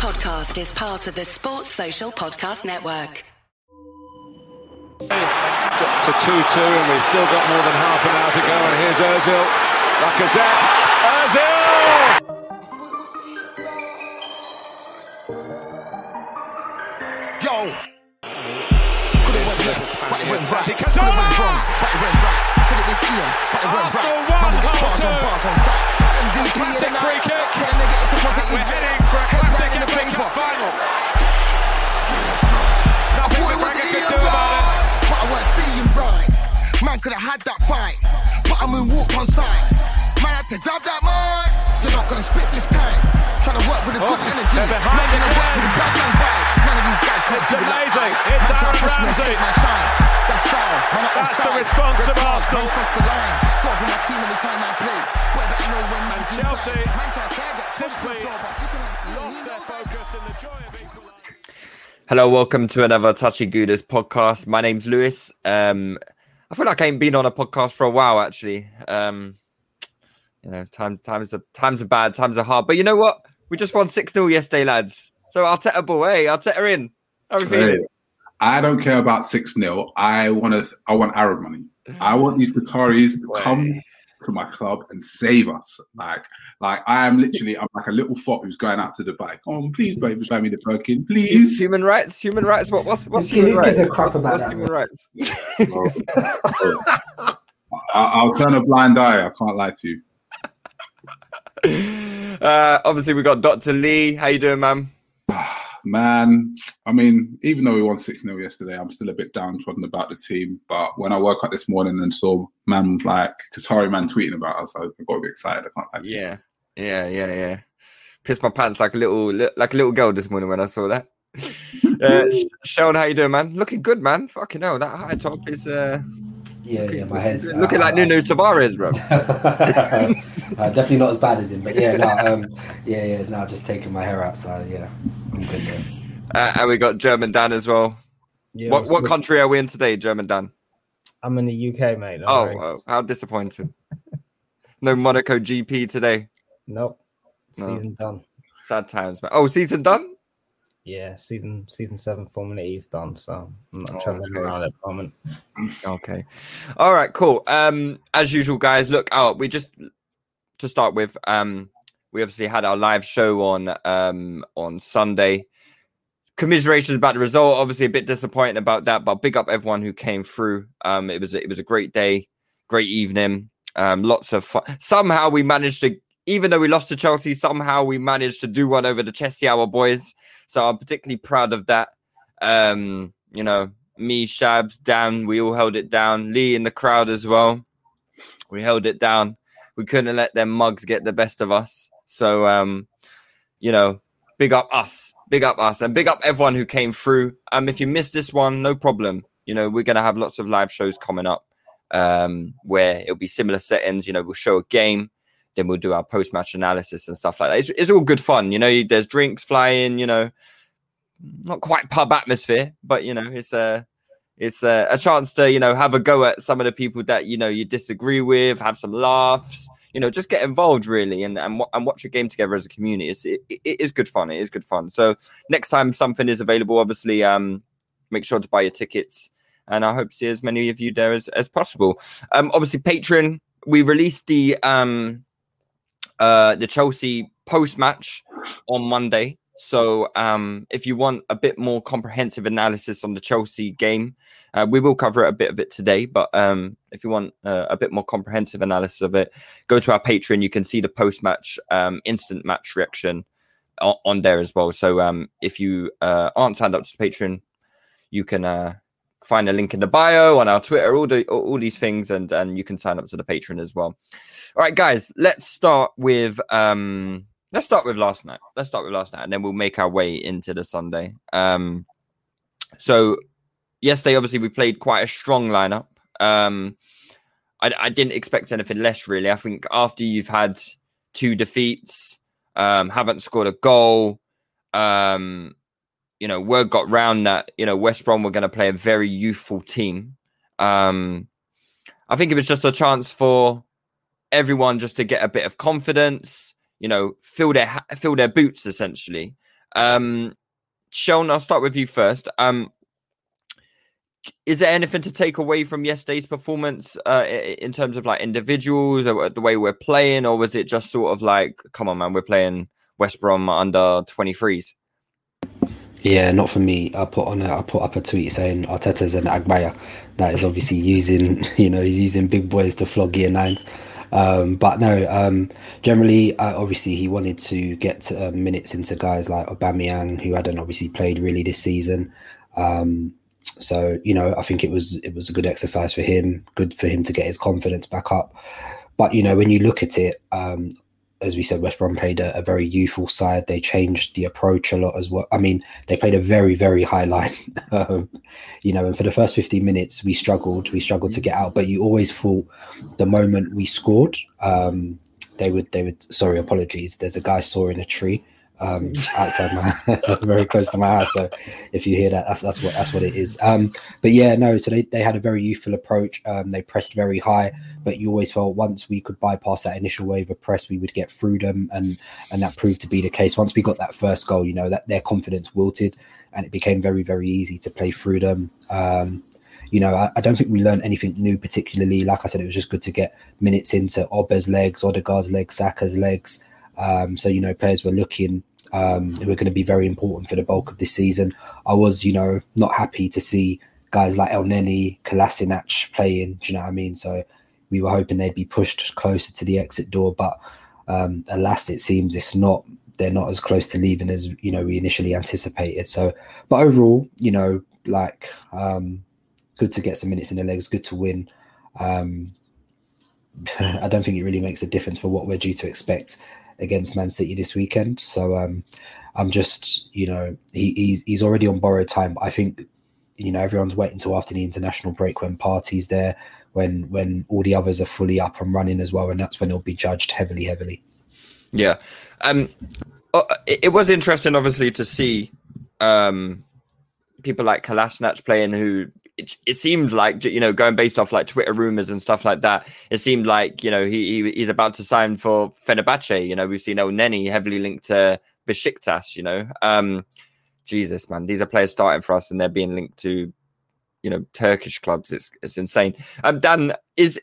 podcast is part of the Sports Social Podcast Network. It's got to 2 2, and we've still got more than half an hour to go. And here's Ozil. Lacazette. Ozil! Yo. Could it went left, but it went right. Could it went ah! wrong, but it went right. Said it was Ian, but it went right. Arsenal Man, we got bars on Carlton. bars on site. MVP of the Classic night. free kick. Tell a negative to positive. Man could have had that fight, but I moonwalked on sight. Man had to grab that mic. You're not gonna spit this time. Trying to work with a good Oh, energy. they're Man gonna work with a bad man vibe. None of these guys can't It's do it like amazing. I. It's Man try Aaron me and Ramsey. take my shine. That's foul. Man, I'm That's the offside. response Red of card, Arsenal. Man crossed the line. Score for my team any time I play. Boy, better know when man's And inside. Chelsea Man can't say I get punched simply on the floor, but you can ask Ian, he Lost their focus in the joy of equalising. Hello, welcome to another Touchy Gooners podcast. My name's Lewis. Um, I feel like I ain't been on a podcast for a while, actually. Um, you know, times times are times are bad, times are hard. But you know what? We just won six 0 yesterday, lads. So Arteta ball, hey, Arteta in. How are we Hey, feeling? I don't care about six 0 I want to. I want Arab money. I want these Qataris to come to my club and save us. Like, like I am literally. I'm like a little fop who's going out to Dubai. Come on, please, baby, show me the Birkin, please. Human rights, human rights. What, what's what's Who human gives rights? a crap about What's that, human man? rights? I, I'll turn a blind eye. I can't lie to you. uh, obviously, we got Doctor Lee. How you doing, man? Man, I mean, even though we won 6 0 yesterday, I'm still a bit downtrodden about the team. But when I woke up this morning and saw man like Qatari man tweeting about us, I got a bit excited. I can't lie. Yeah, yeah, yeah, yeah. Pissed my pants like a little, like a little girl this morning when I saw that. Uh, Sh- Sean, how you doing, man? Looking good, man. Fucking hell, that high top is uh, Yeah, yeah, my head's looking uh, like Nuno Tavares, bro. uh, definitely not as bad as him, but yeah, no, um, yeah, yeah, no, just taking my hair outside. so yeah, I'm good there. Uh, and we got German Dan as well. Yeah, what what good? country are we in today, German Dan? I'm in the UK, mate. Oh, worry. oh, how disappointing. No Monaco GP today. Nope. No. Season done. Sad times, man. Oh, season done. Yeah, season season seven Formula E is done, so I'm not Oh, traveling okay. around at the moment. Okay. All right, cool. Um, as usual, guys, look out. We just to start with, um, we obviously had our live show on um on Sunday. Commiserations about the result. Obviously, a bit disappointing about that, but big up everyone who came through. Um, it was a, it was a great day, great evening. Um, lots of fun. Somehow we managed to, even though we lost to Chelsea, somehow we managed to do one over the Chelsea Hour boys. So I'm particularly proud of that. Um, you know, me, Shabs, Dan, we all held it down. Lee in the crowd as well. We held it down. We couldn't let them mugs get the best of us. So, um, you know, big up us, big up us, and big up everyone who came through. Um, if you missed this one, no problem. You know, we're gonna have lots of live shows coming up, um, where it'll be similar settings. You know, we'll show a game, then we'll do our post match analysis and stuff like that. It's, it's all good fun. You know, there's drinks flying. You know, not quite pub atmosphere, but you know, it's a it's a, a chance to you know have a go at some of the people that you know you disagree with, have some laughs, you know, just get involved really, and and, and watch a game together as a community. It's, it, it is good fun. It is good fun. So next time something is available, obviously, um, make sure to buy your tickets, and I hope to see as many of you there as as possible. Um, obviously, Patreon. We released the um, uh, the Chelsea post match on Monday. So um, if you want a bit more comprehensive analysis on the Chelsea game, uh, we will cover a bit of it today. But um, if you want uh, a bit more comprehensive analysis of it, go to our Patreon. You can see the post match um, instant match reaction on, on there as well. So um, if you uh, aren't signed up to Patreon, you can uh, find a link in the bio on our Twitter, all the all, these things, and and you can sign up to the Patreon as well. All right, guys, let's start with um let's start with last night. Let's start with last night, and then we'll make our way into the Sunday. Um, so yesterday, obviously, we played quite a strong lineup. Um, I, I didn't expect anything less, really. I think after you've had two defeats, um, haven't scored a goal, um, you know, word got round that you know West Brom were going to play a very youthful team. Um, I think it was just a chance for everyone just to get a bit of confidence, you know, fill their fill their boots essentially. Um, Sean, I'll start with you first. Um, is there anything to take away from yesterday's performance uh, in terms of like individuals or the way we're playing, or was it just sort of like, come on, man, we're playing West Brom under 23s? Yeah, not for me. I put on a, I put up a tweet saying Arteta's an Agbaya. That is obviously using, you know, he's using big boys to flog year nines. Um, but no, um, generally, uh, obviously, he wanted to get uh, minutes into guys like Aubameyang, who hadn't obviously played really this season. Um, so you know, I think it was it was a good exercise for him, good for him to get his confidence back up. But you know, when you look at it, um, as we said, West Brom played a, a, very youthful side. They changed the approach a lot as well. I mean, they played a very, very high line, um, you know. And for the first 15 minutes, we struggled. We struggled to get out. But you always thought the moment we scored, um, they would, they would. Sorry, apologies. There's a guy sawing a tree um, outside my very close to my house. So if you hear that, that's that's what that's what it is. Um, but yeah, no. So they, they had a very youthful approach. Um, they pressed very high, but you always felt once we could bypass that initial wave of press, we would get through them, and and that proved to be the case. Once we got that first goal, you know that their confidence wilted, and it became very very easy to play through them. Um, you know, I, I, don't think we learned anything new particularly. Like I said, it was just good to get minutes into Oba's legs, Odegaard's legs, Saka's legs. Um, so you know, players were looking um, who are going to be very important for the bulk of this season. I was, you know, not happy to see guys like Elneny, Kolasinac playing. Do you know what I mean? So we were hoping they'd be pushed closer to the exit door, but um, alas, it seems it's not. They're not as close to leaving as you know we initially anticipated. So, but overall, you know, like um, good to get some minutes in the legs, good to win. Um, I don't think it really makes a difference for what we're due to expect against Man City this weekend. So um, I'm just, you know, he, he's he's already on borrowed time. But I think, you know, everyone's waiting until after the international break when Partey's there, when when all the others are fully up and running as well, and that's when he'll be judged heavily, heavily. Yeah, um, uh, it, was interesting, obviously, to see um people like Kolasinac playing who it, it seemed like you know going based off like Twitter rumors and stuff like that. It seemed like you know he, he he's about to sign for Fenerbahce. You know we've seen Elneny heavily linked to Besiktas. You know, um, Jesus man, these are players starting for us and they're being linked to you know Turkish clubs. It's it's insane. Um, Dan is.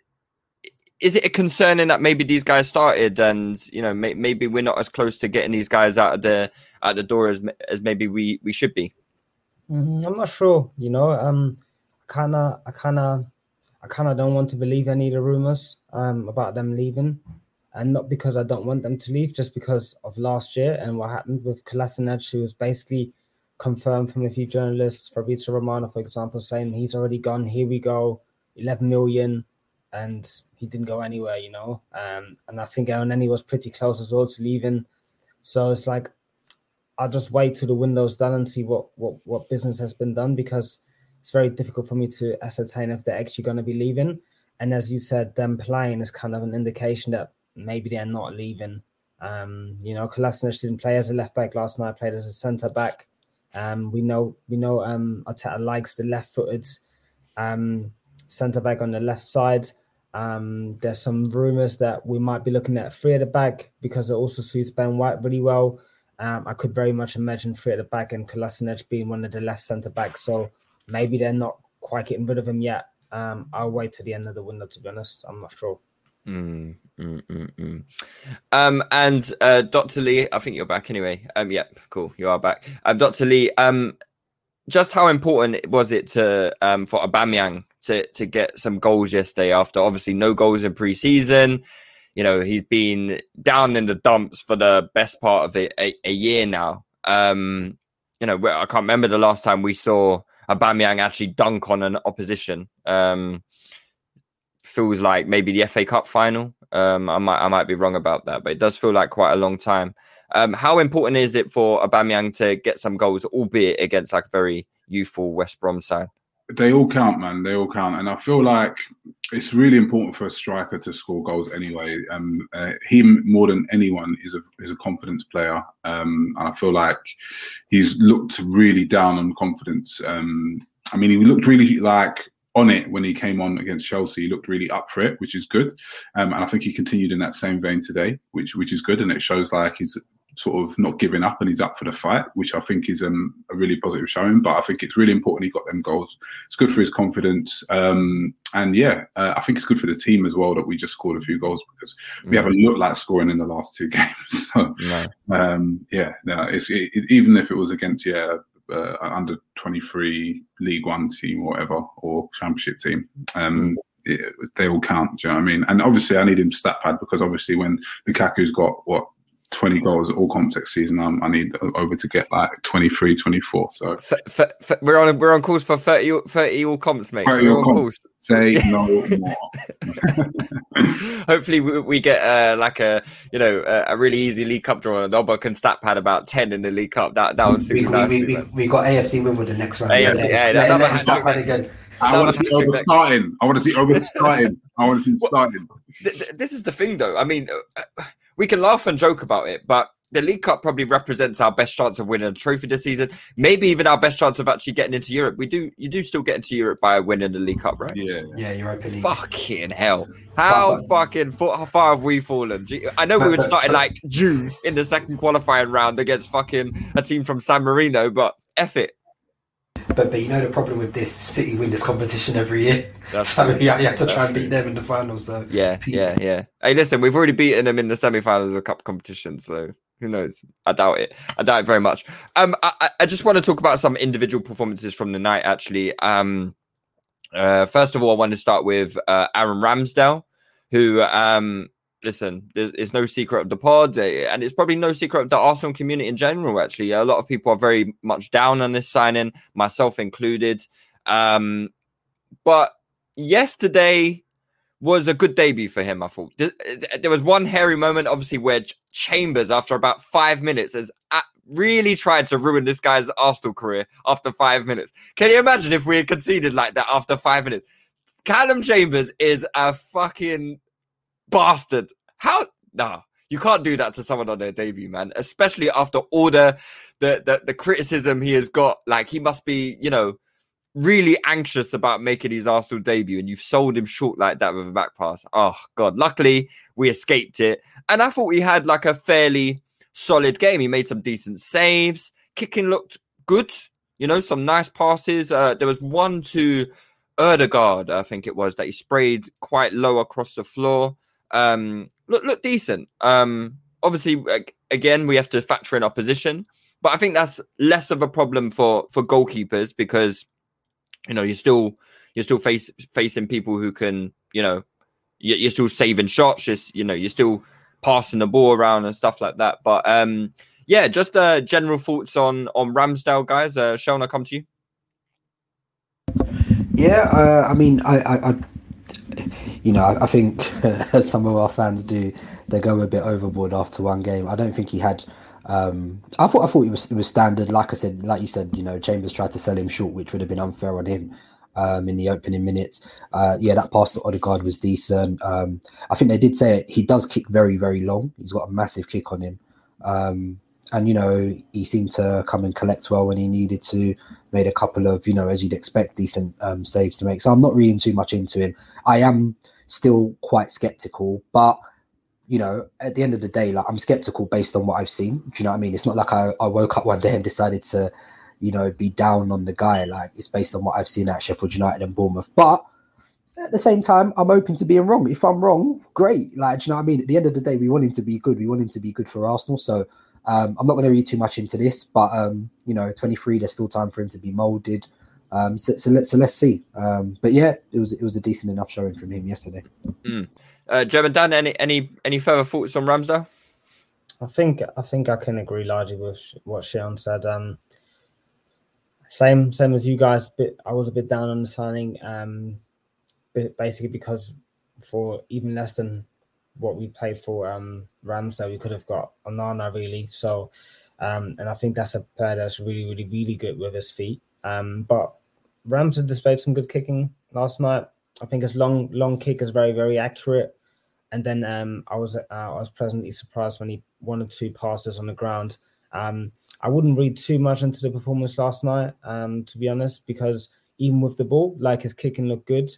Is it a concerning that maybe these guys started and you know may, maybe we're not as close to getting these guys out of the out the door as as maybe we we should be? Mm-hmm. I'm not sure. You know, um, kind of, I kind of, I kind of don't want to believe any of the rumors um, about them leaving, and not because I don't want them to leave, just because of last year and what happened with Kolasinac, who was basically confirmed from a few journalists, Fabrizio Romano, for example, saying he's already gone. Here we go, 11 million, and he didn't go anywhere, you know. Um, and I think Elneny was pretty close as well to leaving. So it's like I'll just wait till the window's done and see what what what business has been done because it's very difficult for me to ascertain if they're actually going to be leaving. And as you said, them playing is kind of an indication that maybe they're not leaving. Um, you know, Kolasinac didn't play as a left back last night; played as a centre back. Um, we know we know um, Arteta likes the left-footed um, centre back on the left side. Um, there's some rumours that we might be looking at three at the back because it also suits Ben White really well. Um, I could very much imagine three at the back and Kolasinac being one of the left centre backs. So maybe they're not quite getting rid of him yet. Um, I'll wait to the end of the window to be honest. I'm not sure. Mm, mm, mm, mm. Um, and uh, Dr. Lee, I think you're back anyway. Um, yeah, cool, you are back. Um, Dr. Lee, um, just how important was it to um for Aubameyang to to get some goals yesterday after obviously no goals in preseason. You know he's been down in the dumps for the best part of a, a, a year now. Um, you know I can't remember the last time we saw Aubameyang actually dunk on an opposition. Um, feels like maybe the FA Cup final. Um, I might I might be wrong about that, but it does feel like quite a long time. Um, how important is it for Aubameyang to get some goals, albeit against like a very youthful West Brom side? They all count, man. They all count, and I feel like it's really important for a striker to score goals anyway. Um, uh, him more than anyone is a is a confidence player, um, and I feel like he's looked really down on confidence. Um, I mean, he looked really like on it when he came on against Chelsea. He looked really up for it, which is good, um, and I think he continued in that same vein today, which which is good, and it shows like he's sort of not giving up and he's up for the fight, which I think is um, a really positive showing. But I think it's really important he got them goals. It's good for his confidence, um, and yeah, uh, I think it's good for the team as well that we just scored a few goals because we Mm. haven't looked like scoring in the last two games. so No. um, yeah, no, it's it, it- even if it was against yeah. Uh, under 23 League One team or whatever, or Championship team, um, it, they all count. Do you know what I mean? And obviously, I need him stat pad because obviously, when Lukaku's got what 20 goals all comps complex season, um, I need Oba to get like 23, 24. So F- f- f- we're on we're on course for 30, all- 30 all comps, mate. 30 we're all on comps. course. say no more. Hopefully, we, we get uh, like a you know a, a really easy League Cup draw, and Oba can stat pad about ten in the League Cup. That that would suit We, we, nicely. we, we, man. we got AFC Wimbledon next round. AFC, Let- yeah, let- that- let that him was start hat-trick. again. I want to see hat-trick Oba starting. I want to see over starting. I want to see starting. Th- th- this is the thing, though. I mean, uh, we can laugh and joke about it, but the League Cup probably represents our best chance of winning a trophy this season. Maybe even our best chance of actually getting into Europe. We do, you do still get into Europe by winning the League Cup, right? Yeah. Yeah, Europa League. Fucking hell! How But- fucking far, how far have we fallen? I know we But- would start in like June in the second qualifying round against fucking a team from San Marino, but F it. But but you know the problem with this, City win this competition every year. That's So true. you have, you have to That's try and beat them in the finals. So Yeah, yeah, yeah. Hey, listen, we've already beaten them in the semi-finals of the cup competition, so who knows? I doubt it. I doubt it very much. Um, I, I- I just want to talk about some individual performances from the night. Actually, um, uh, first of all, I want to start with uh, Aaron Ramsdale, who, um, listen, it's no secret of the pods, eh, and it's probably no secret of the Arsenal community in general. Actually, a lot of people are very much down on this signing, myself included. Um, but yesterday was a good debut for him. I thought Th- th- there was one hairy moment, obviously, where Chambers, after about five minutes, has really tried to ruin this guy's Arsenal career after five minutes. Can you imagine if we had conceded like that after five minutes? Callum Chambers is a fucking bastard. How? Nah, you can't do that to someone on their debut, man. Especially after all the the the, the criticism he has got. Like he must be, you know, really anxious about making his Arsenal debut, and you've sold him short like that with a back pass. Oh god! Luckily, we escaped it, and I thought we had like a fairly solid game. He made some decent saves. Kicking looked good. You know, some nice passes. Uh, there was one to Odegaard, I think it was, that he sprayed quite low across the floor. Um, look, look decent. Um, obviously, again, we have to factor in opposition, but I think that's less of a problem for for goalkeepers because you know you're still you're still face, facing people who can you know you- you're still saving shots. Just you know you're still passing the ball around and stuff like that. But um, yeah, just uh, general thoughts on on Ramsdale, guys. Uh, Sean, I come to you. Yeah, uh, I mean, I, I, I you know, I, I think as some of our fans do, they go a bit overboard after one game. I don't think he had. Um, I thought I thought it was it was standard. Like I said, like you said, you know, Chambers tried to sell him short, which would have been unfair on him. Um, in the opening minutes, uh, yeah, that pass to Odegaard was decent. Um, I think they did say it, he does kick very, very long. He's got a massive kick on him, um, and you know he seemed to come and collect well when he needed to. Made a couple of, you know, as you'd expect, decent um, saves to make. So I'm not reading too much into him. I am still quite skeptical, but you know, at the end of the day, like I'm skeptical based on what I've seen. Do you know what I mean? It's not like I, I woke up one day and decided to, you know, be down on the guy. Like it's based on what I've seen at Sheffield United and Bournemouth. But at the same time, I'm open to being wrong. If I'm wrong, great. Like, you know what I mean? At the end of the day, we want him to be good. We want him to be good for Arsenal. So um, I'm not going to read too much into this, but um, you know, 23, there's still time for him to be molded. Um, so, so let's so let's see. Um, but yeah, it was it was a decent enough showing from him yesterday. Uh, German Dan, any any any further thoughts on Ramsdale? I think I think I can agree largely with what Sean said. Um, same same as you guys. Bit I was a bit down on the signing. Um, basically because for even less than what we paid for um Ramsdale, we could have got Onana really. So, um, and I think that's a player that's really really really good with his feet. Um, but Ramsdale displayed some good kicking last night. I think his long long kick is very very accurate. And then um, I was uh, I was pleasantly surprised when he one or two passes on the ground. Um, I wouldn't read too much into the performance last night, um, to be honest, because even with the ball, like his kicking looked good,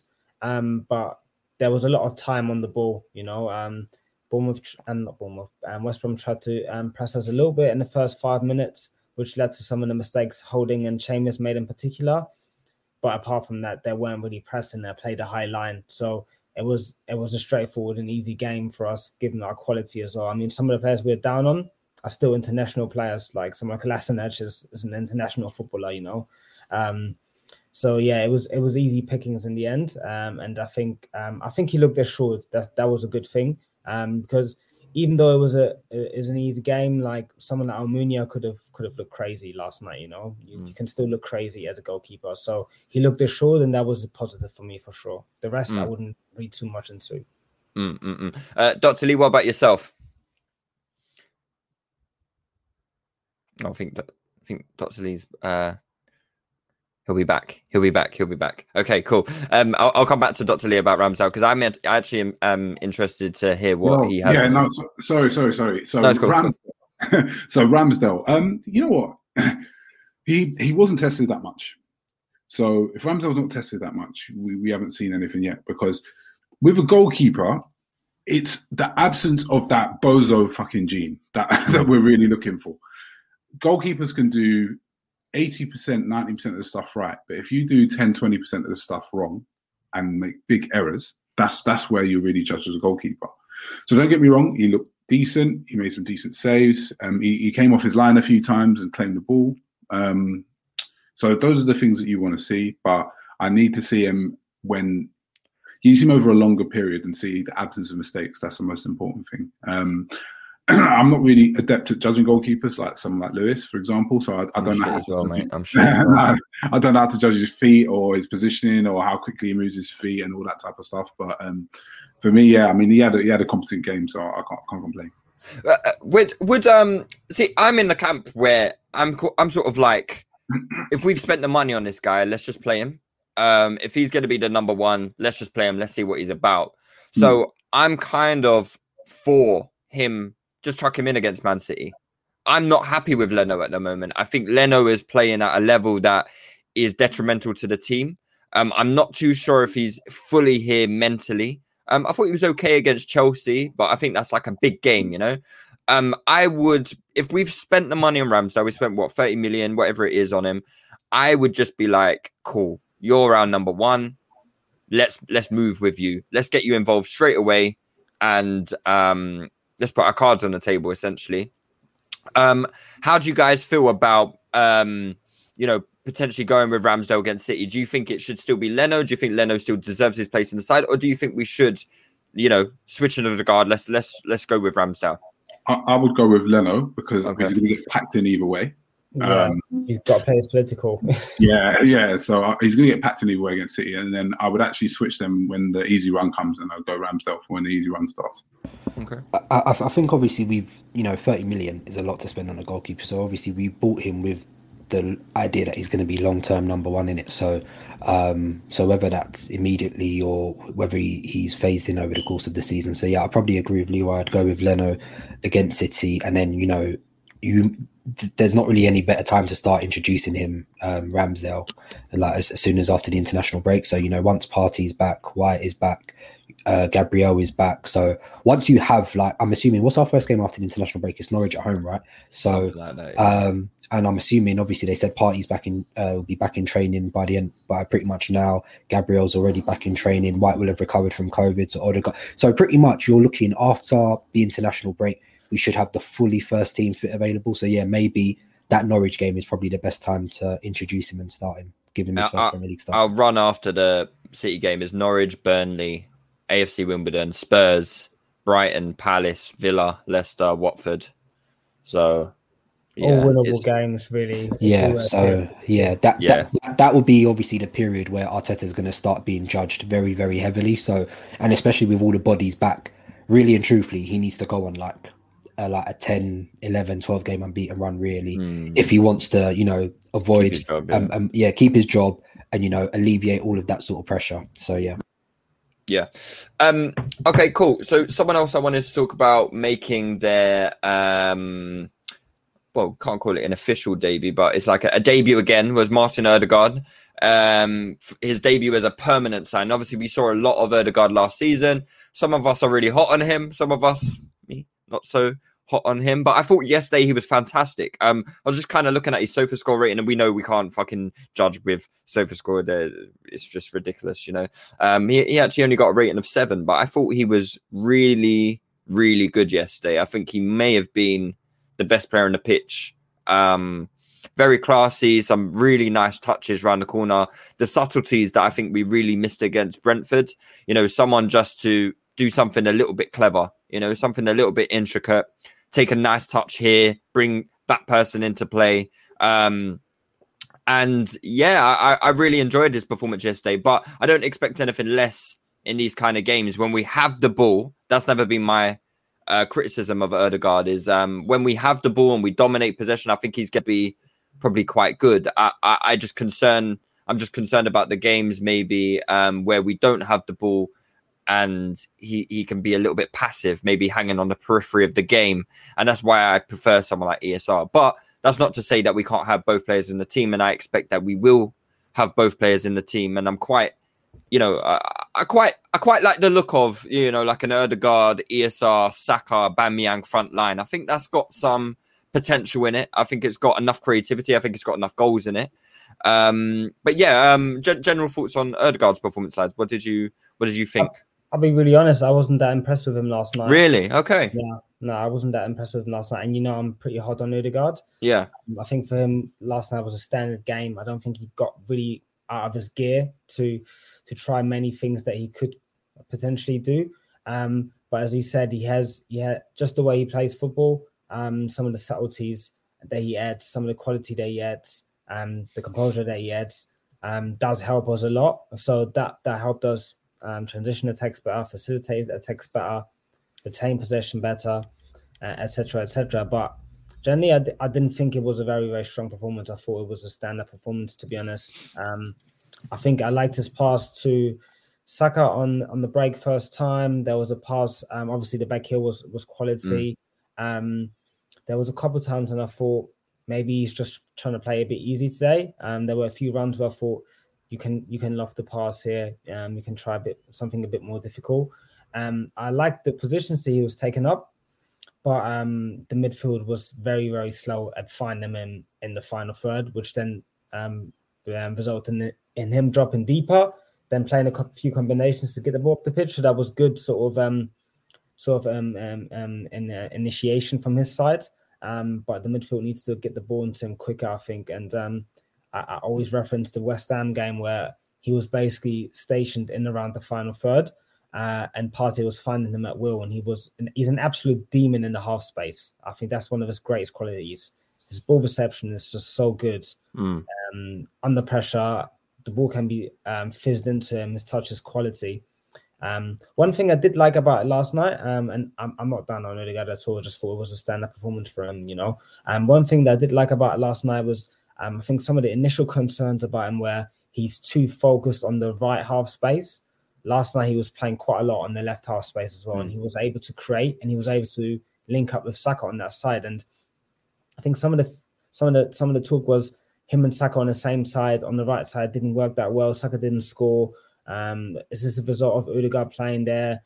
um, but there was a lot of time on the ball. You know, um, Bournemouth and um, not Bournemouth, um, West Brom tried to um, press us a little bit in the first five minutes, which led to some of the mistakes Holding and Chambers made in particular. But apart from that, they weren't really pressing. They played a high line, so it was it was a straightforward and easy game for us, given our quality as well. I mean, some of the players we're down on are still international players, like someone like Kolasinac is, is an international footballer, you know. Um, so yeah, it was it was easy pickings in the end, um, and I think um, I think he looked assured. That that was a good thing um, because even though it was a is an easy game, like someone like Almunia could have could have looked crazy last night. You know, you, mm. you, can still look crazy as a goalkeeper. So he looked assured, and that was a positive for me for sure. The rest mm. I wouldn't read too much into. Mm, mm, mm. uh, Dr. Lee, what about yourself? I think I think Dr. Lee's uh, He'll be back. He'll be back. He'll be back. Okay, cool. Um, I'll, I'll come back to Dr. Lee about Ramsdale because I'm I actually am um, interested to hear what he has. Yeah, no, so, sorry, sorry, sorry. So, no, cool, Ram- cool. so Ramsdale, um, you know what? he he wasn't tested that much. So if Ramsdale's not tested that much, we, we haven't seen anything yet because with a goalkeeper, it's the absence of that bozo fucking gene that, that we're really looking for. Goalkeepers can do 80%, 90% of the stuff right. But if you do 10, 20% of the stuff wrong and make big errors, that's that's where you're really judged as a goalkeeper. So don't get me wrong, he looked decent. He made some decent saves. Um, he, he, came off his line a few times and claimed the ball. Um, so those are the things that you want to see. But I need to see him when you see him over a longer period and see the absence of mistakes. That's the most important thing. Um, I'm not really adept at judging goalkeepers like someone like Lewis, for example. So I, I don't know how well, mate. I'm sure. I don't know how to judge his feet or his positioning or how quickly he moves his feet and all that type of stuff. But um, for me, yeah, I mean, he had a, he had a competent game, so I can't, can't complain. Uh, uh would would um see? I'm in the camp where I'm I'm sort of like, if we've spent the money on this guy, let's just play him. Um, if he's going to be the number one, let's just play him. Let's see what he's about. So mm. I'm kind of for him just chuck him in against Man City. I'm not happy with Leno at the moment. I think Leno is playing at a level that is detrimental to the team. Um, I'm not too sure if he's fully here mentally. Um, I thought he was okay against Chelsea, but I think that's like a big game, you know. Um, I would, if we've spent the money on Ramsdale, we spent what 30 million, whatever it is on him. I would just be like, cool, you're our number one. Let's let's move with you. Let's get you involved straight away, and um, let's put our cards on the table essentially. Um, how do you guys feel about um, you know, potentially going with Ramsdale against City? Do you think it should still be Leno? Do you think Leno still deserves his place in the side, or do you think we should, you know, switch into the guard? Let's let's let's go with Ramsdale. I, I would go with Leno because okay. he's going to get packed in either way. Yeah, um, you've got to play his political. yeah, yeah. So uh, he's going to get packed in either way against City, and then I would actually switch them when the easy run comes, and I'll go Ramsdale when the easy run starts. Okay. I, I, think obviously we've you know 30 million is a lot to spend on a goalkeeper, so obviously we bought him with the idea that he's going to be long term number one in it. So, um, so whether that's immediately or whether he, he's phased in over the course of the season. So yeah, I probably agree with Leo. I'd go with Leno against City, and then you know you there's not really any better time to start introducing him um, Ramsdale like as, as, soon as after the international break. So you know once Partey's back, White is back, uh, Gabriel is back. So once you have like I'm assuming what's our first game after the international break? It's Norwich at home, right? So like that, yeah. um, and I'm assuming obviously they said Partey's back in uh, will be back in training by the end by pretty much now. Gabriel's already back in training. White will have recovered from COVID. So Odegaard. So pretty much you're looking after the international break we should have the fully first team fit available. So yeah, maybe that Norwich game is probably the best time to introduce him and start him, give him his first I'll, Premier League start. I'll run after the City game is Norwich, Burnley, AFC Wimbledon, Spurs, Brighton, Palace, Villa, Leicester, Watford. So yeah, all winnable games, really. Yeah, so yeah, that, yeah. that that will be obviously the period where Arteta is going to start being judged very, very heavily. So, and especially with all the bodies back, really and truthfully, he needs to go on like a, like a 10 11 12 game unbeaten run really mm. if he wants to you know avoid job, yeah. Um, um, yeah keep his job and you know alleviate all of that sort of pressure so yeah yeah um okay cool so someone else i wanted to talk about making their um well, can't call it an official debut, but it's like a, a debut again was Martin Odegaard. Um, his debut as a permanent sign. Obviously, we saw a lot of Odegaard last season. Some of us are really hot on him. Some of us, me, not so hot on him. But I thought yesterday he was fantastic. Um, I was just kind of looking at his sofa score rating, and we know we can't fucking judge with sofa score. It's just ridiculous, you know. Um, he, he actually only got a rating of seven, but I thought he was really, really good yesterday. I think he may have been the best player on the pitch. Um, very classy, some really nice touches around the corner. The subtleties that I think we really missed against Brentford. You know, someone just to do something a little bit clever, you know, something a little bit intricate, take a nice touch here, bring that person into play. Um, and yeah, I, I really enjoyed his performance yesterday, but I don't expect anything less in these kind of games when we have the ball. That's never been my uh, criticism of Odegaard is um, when we have the ball and we dominate possession. I think he's going to be probably quite good. I, I, I, just concern. I'm just concerned about the games maybe um, where we don't have the ball and he, he can be a little bit passive, maybe hanging on the periphery of the game. And that's why I prefer someone like ESR. But that's not to say that we can't have both players in the team. And I expect that we will have both players in the team. And I'm quite, you know, I, I quite I quite like the look of, you know, like an Odegaard, ESR, Saka, Bamiyang front line. I think that's got some potential in it. I think it's got enough creativity. I think it's got enough goals in it. Um, but yeah, um, g- general thoughts on Odegaard's performance, lads. What did you what did you think? I'll be really honest. I wasn't that impressed with him last night. Really? Okay. Yeah. No, I wasn't that impressed with him last night. And you know, I'm pretty hard on Odegaard. Yeah. I think for him, last night was a standard game. I don't think he got really out of his gear to to try many things that he could potentially do. Um, but as he said, he has yeah, just the way he plays football, um, some of the subtleties that he adds, some of the quality that he adds, um, the composure that he adds, um, does help us a lot. So that that helped us um, transition attacks better, facilitate attacks better, retain possession better, etc., uh, etc. Et but generally, I d- I didn't think it was a very, very strong performance. I thought it was a standard performance, to be honest. Um, I think I liked his pass to Saka on on the break first time. There was a pass. Um, obviously, the back heel was was quality. Mm. Um, there was a couple times, and I thought maybe he's just trying to play a bit easy today. Um, there were a few runs where I thought you can you can loft the pass here. Um, you can try a bit something a bit more difficult. Um, I like the positions that he was taken up, but um, the midfield was very very slow at finding him in in the final third, which then um, um resulted in, in him dropping deeper, then playing a few combinations to get the ball up the pitch. So that was good sort of um, sort of um, um, um in, uh, initiation from his side. Um, but the midfield needs to get the ball into him quicker, I think, and um, I, I always reference the West Ham game where he was basically stationed in around the final third, uh, and Partey was finding him at will, and he was an, he's an absolute demon in the half space. I think that's one of his greatest qualities. His ball reception is just so good. Mm. Um, under pressure, the ball can be um, fizzed into him. His touch is quality. Um, one thing I did like about it last night, um, and I'm, I'm not down on Odegaard at all. I just thought it was a stand-up performance for him, you know. And um, one thing that I did like about it last night was um, I think some of the initial concerns about him were he's too focused on the right half space. Last night he was playing quite a lot on the left half space as well, mm. and he was able to create and he was able to link up with Saka on that side. And I think some of the some of the some of the talk was him and Saka on the same side on the right side didn't work that well. Saka didn't score. Um, is this a result of Odegaard playing there?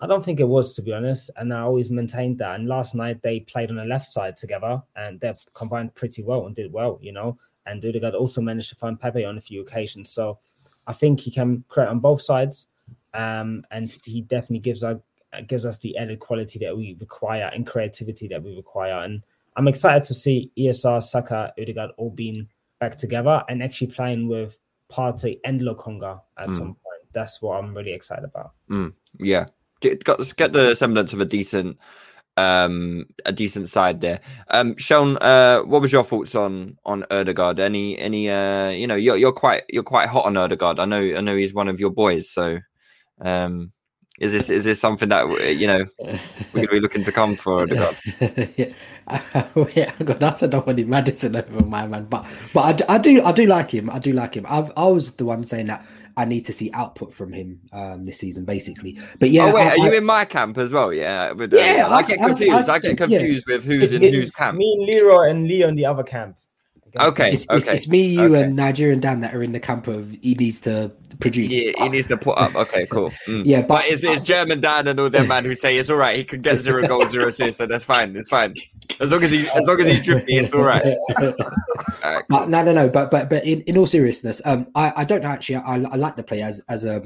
I don't think it was, to be honest. And I always maintained that. And last night they played on the left side together and they've combined pretty well and did well, you know. And Odegaard also managed to find Pepe on a few occasions. So I think he can create on both sides. Um, and he definitely gives us gives us the added quality that we require and creativity that we require. And I'm excited to see ESR, Saka, Odegaard all being back together and actually playing with Partey and Lokonga at mm. some point. That's what I'm really excited about. Mm. Yeah, get got get the semblance of a decent um a decent side there. Um Sean, uh what was your thoughts on on Odegaard? Any any uh you know you're you're quite you're quite hot on Odegaard. I know I know he's one of your boys, so um Is this is this something that you know we're going to be looking to come for? Odegaard? yeah, yeah, I got that's nobody Madison over my man, but but I, I do I do like him. I do like him. I've, I was the one saying that I need to see output from him um, this season, basically. But yeah, oh wait, I, are you I, in my camp as well? Yeah, with, uh, Yeah, I, I- get I- I- confused. I, I- get yeah. confused with who's in It- it- whose camp. Me and Leroy and Lee on the other camp. Okay. it's, it's, it's me, you, okay. and Nigerian Dan that are in the camp of he needs to produce. Yeah, he needs to put up. Okay, cool. Mm. Yeah, But but it's, it's German Dan and all them man who say it's all right. He can get zero goals, zero assists, and that's fine. It's fine as long as he as long as he's drippy, it's all right. All right. But no, no, no. But but but in, in all seriousness, um, I, I don't know actually. I, I like the play as as a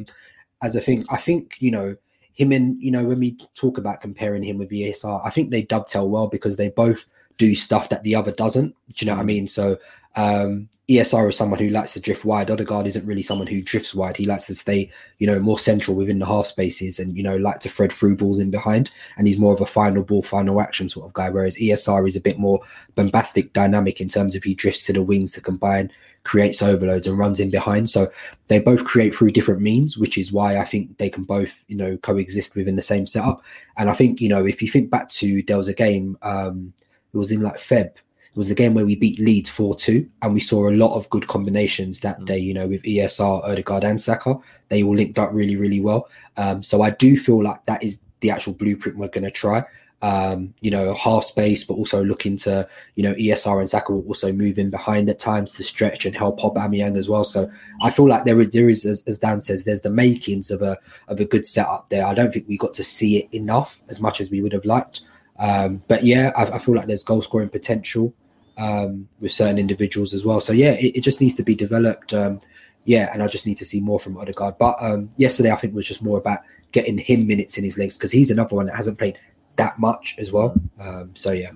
as a thing. I think you know him and you know when we talk about comparing him with ESR, I think they dovetail well because they both do stuff that the other doesn't. Do you know what I mean? So um, ESR is someone who likes to drift wide. Odegaard isn't really someone who drifts wide. He likes to stay, you know, more central within the half spaces and, you know, like to thread through balls in behind. And he's more of a final ball, final action sort of guy. Whereas ESR is a bit more bombastic, dynamic in terms of he drifts to the wings to combine, creates overloads and runs in behind. So they both create through different means, which is why I think they can both, you know, coexist within the same setup. And I think, you know, if you think back to there was a game, um, it was in like Feb. It was the game where we beat Leeds 4 2, and we saw a lot of good combinations that day, you know, with ESR, Odegaard, and Saka. They all linked up really, really well. Um, so I do feel like that is the actual blueprint we're going to try. Um, you know, half space, but also looking to, you know, ESR and Saka will also move in behind at times to stretch and help Aubameyang as well. So I feel like there is, there is, as, as Dan says, there's the makings of a of a good setup there. I don't think we got to see it enough as much as we would have liked. Um, but yeah, I, I feel like there's goal scoring potential um, with certain individuals as well. So yeah, it, it just needs to be developed. Um, yeah, and I just need to see more from Odegaard. But um, yesterday, I think was just more about getting him minutes in his legs because he's another one that hasn't played that much as well. Um, so yeah.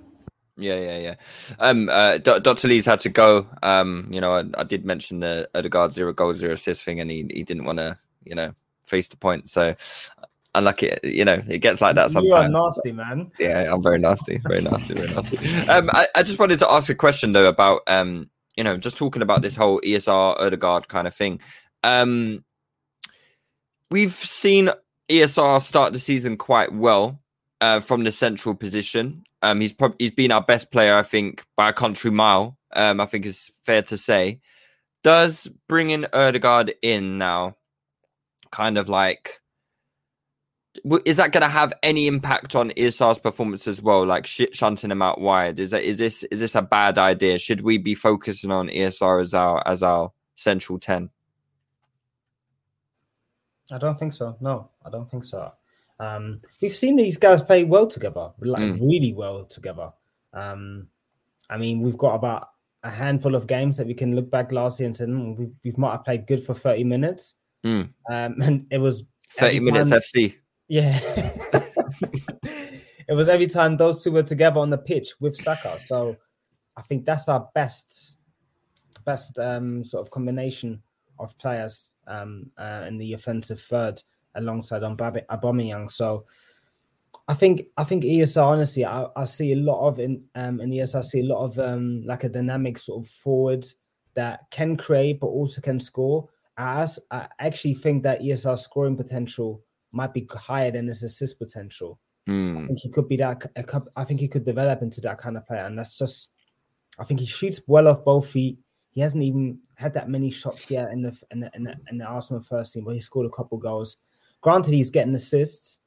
Yeah, yeah, yeah. Um, uh, Dr. Lee's had to go. Um, you know, I, I did mention the Odegaard zero goal, zero assist thing, and he, he didn't want to, you know, face the point. So, unlucky, you know, it gets like that sometimes. You are nasty, man. Yeah, I'm very nasty, very nasty, very nasty. Um, I, I just wanted to ask a question though about um, you know, just talking about this whole ESR Odegaard kind of thing. Um, we've seen ESR start the season quite well uh, from the central position. Um, he's probably he's been our best player, I think, by a country mile. Um, I think it's fair to say. Does bringing Odegaard in now, kind of like is that going to have any impact on ESR's performance as well? Like sh- shunting him out wide, is that is this is this a bad idea? Should we be focusing on ESR as our as our central ten? I don't think so. No, I don't think so. Um, we've seen these guys play well together, like Mm. really well together. Um, I mean, we've got about a handful of games that we can look back last year and say "Hmm, we we might have played good for thirty minutes, Mm. um, and it was Thirty minutes FC. Yeah. it was every time those two were together on the pitch with Saka. So I think that's our best best um, sort of combination of players um, uh, in the offensive third alongside Mbappe- Aubameyang. So I think I think ESR honestly I, I see a lot of in um in ESR I see a lot of um like a dynamic sort of forward that can create but also can score. As I actually think that ESR scoring potential might be higher than his assist potential. I Mm. think he could be that. I think he could develop into that kind of player, and that's just. I think he shoots well off both feet. He hasn't even had that many shots yet in the in the, in the, in the Arsenal first team, but he scored a couple goals. Granted, he's getting assists,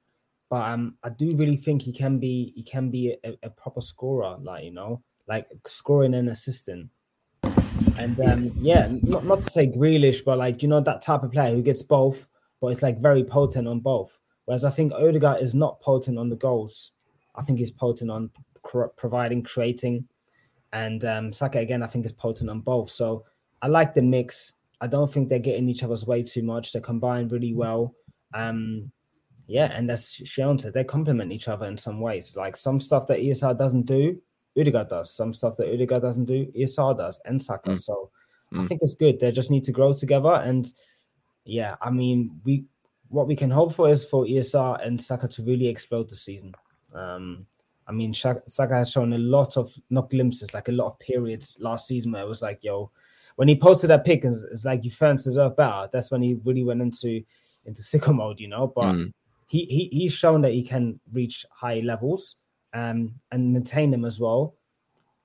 but um, I do really think he can be he can be a, a proper scorer, like you know, like scoring and assisting. And um, yeah, not, not to say Grealish, but like you know that type of player who gets both, but it's like very potent on both. Whereas I think Odegaard is not potent on the goals. I think he's potent on cr- providing, creating, and um, Saka again. I think is potent on both. So I like the mix. I don't think they're getting each other's way too much. They combine really well. Um, yeah, and that's shown that they complement each other in some ways. Like some stuff that ESR doesn't do, Odegaard does. Some stuff that Odegaard doesn't do, ESR does, and Saka. Mm. So I Mm. think it's good. They just need to grow together. And yeah, I mean, we what we can hope for is for ESR and Saka to really explode the season. Um, I mean, Saka has shown a lot of not glimpses, like a lot of periods last season where it was like, yo, when he posted that pic, it's, it's like you fans deserve better. That's when he really went into into sicko mode, you know. But Mm. he, he he's shown that he can reach high levels um, and maintain them as well.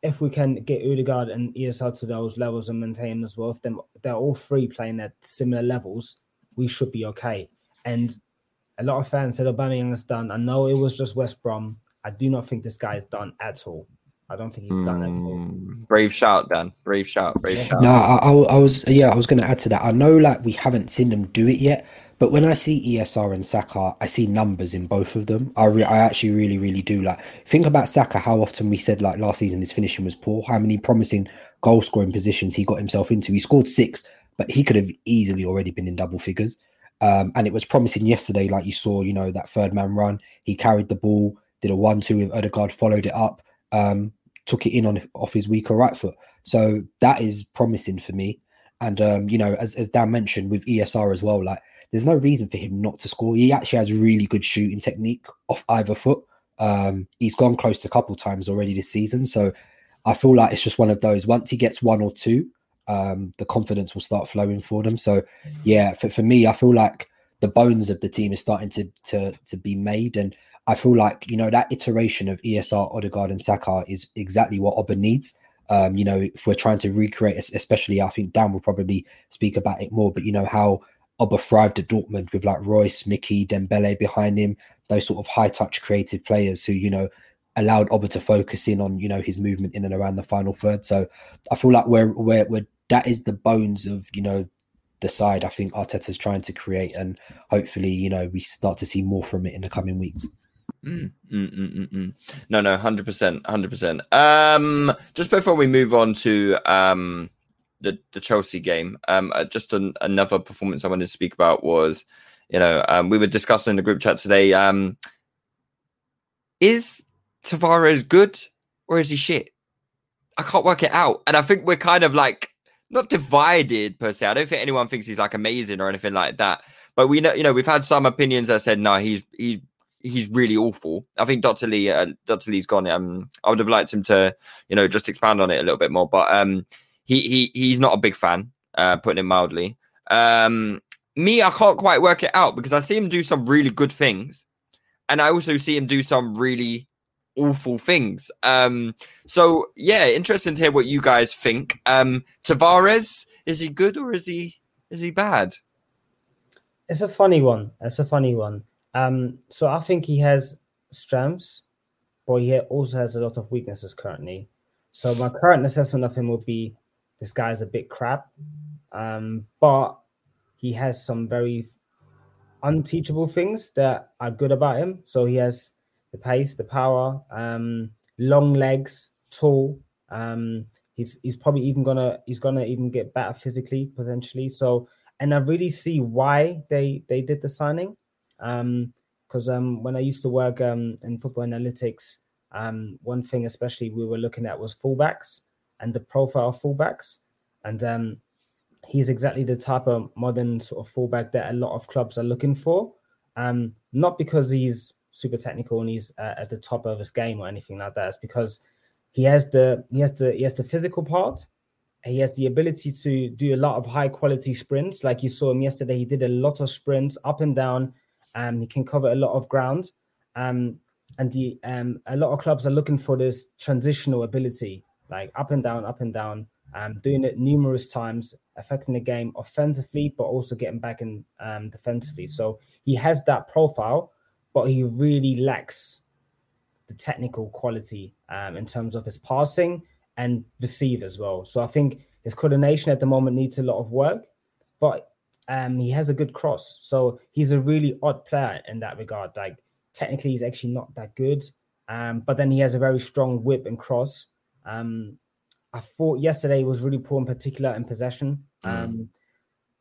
If we can get Odegaard and ESR to those levels and maintain them as well, if them they're all three playing at similar levels, we should be okay. And a lot of fans said Aubameyang is done. I know it was just West Brom. I do not think this guy is done at all. I don't think he's done at all. Mm, Brave shout, Dan. Brave shout. Brave shout. No, I, I, I was yeah, I was going to add to that. I know like we haven't seen them do it yet, but when I see ESR and Saka, I see numbers in both of them. I re- I actually really really do like think about Saka. How often we said like last season his finishing was poor. How many promising goal scoring positions he got himself into. He scored six, but he could have easily already been in double figures. Um, and it was promising yesterday, like you saw, you know, that third man run. He carried the ball, did a one-two with Odegaard, followed it up. Um, took it in on off his weaker right foot. So that is promising for me. And um, you know, as, as Dan mentioned with ESR as well, like there's no reason for him not to score. He actually has really good shooting technique off either foot. Um, he's gone close a couple times already this season. So I feel like it's just one of those. Once he gets one or two, um, the confidence will start flowing for them. So yeah, for, for me, I feel like the bones of the team is starting to to to be made and I feel like you know that iteration of ESR, Odegaard, and Saka is exactly what Oba needs. Um, you know, if we're trying to recreate, especially, I think Dan will probably speak about it more. But you know how Oba thrived at Dortmund with like Reus, Mickey, Dembele behind him, those sort of high touch creative players who you know allowed Oba to focus in on you know his movement in and around the final third. So I feel like we're we're, we're that is the bones of you know the side I think Arteta's trying to create, and hopefully you know we start to see more from it in the coming weeks. Mm, mm, mm, mm, mm. No, no, hundred percent, hundred percent. Um, just before we move on to um the the Chelsea game, um, uh, just an, another performance I wanted to speak about was, you know, um, we were discussing in the group chat today. Um, is Tavares good or is he shit? I can't work it out, and I think we're kind of like not divided per se. I don't think anyone thinks he's like amazing or anything like that. But we know, you know, we've had some opinions that said no, he's he's he's really awful. I think Dr. Lee, uh, Dr. Lee's gone. Um, I would have liked him to, you know, just expand on it a little bit more. But um, he he he's not a big fan, uh, putting it mildly. Um, me, I can't quite work it out because I see him do some really good things, and I also see him do some really awful things. Um, so yeah, interesting to hear what you guys think. Um, Tavares, is he good or is he is he bad? It's a funny one. It's a funny one. Um, so I think he has strengths, but he also has a lot of weaknesses currently. So my current assessment of him would be this guy's a bit crap, um, but he has some very unteachable things that are good about him. So he has the pace, the power, um, long legs, tall. Um, he's he's probably even gonna he's gonna even get better physically potentially. So and I really see why they they did the signing um because um when i used to work um in football analytics um one thing especially we were looking at was fullbacks and the profile of fullbacks. And um he's exactly the type of modern sort of fullback that a lot of clubs are looking for. Um not because he's super technical and he's uh, at the top of his game or anything like that. It's because he has the he has the he has the physical part. He has the ability to do a lot of high quality sprints. Like you saw him yesterday he did a lot of sprints up and down. Um, he can cover a lot of ground. Um, and the um, a lot of clubs are looking for this transitional ability, like up and down, up and down, um, doing it numerous times, affecting the game offensively, but also getting back in um, defensively. So he has that profile, but he really lacks the technical quality um, in terms of his passing and receive as well. So I think his coordination at the moment needs a lot of work, but um, he has a good cross. So he's a really odd player in that regard. Like technically, he's actually not that good. Um, but then he has a very strong whip and cross. Um, I thought yesterday was really poor in particular in possession. Mm. Um,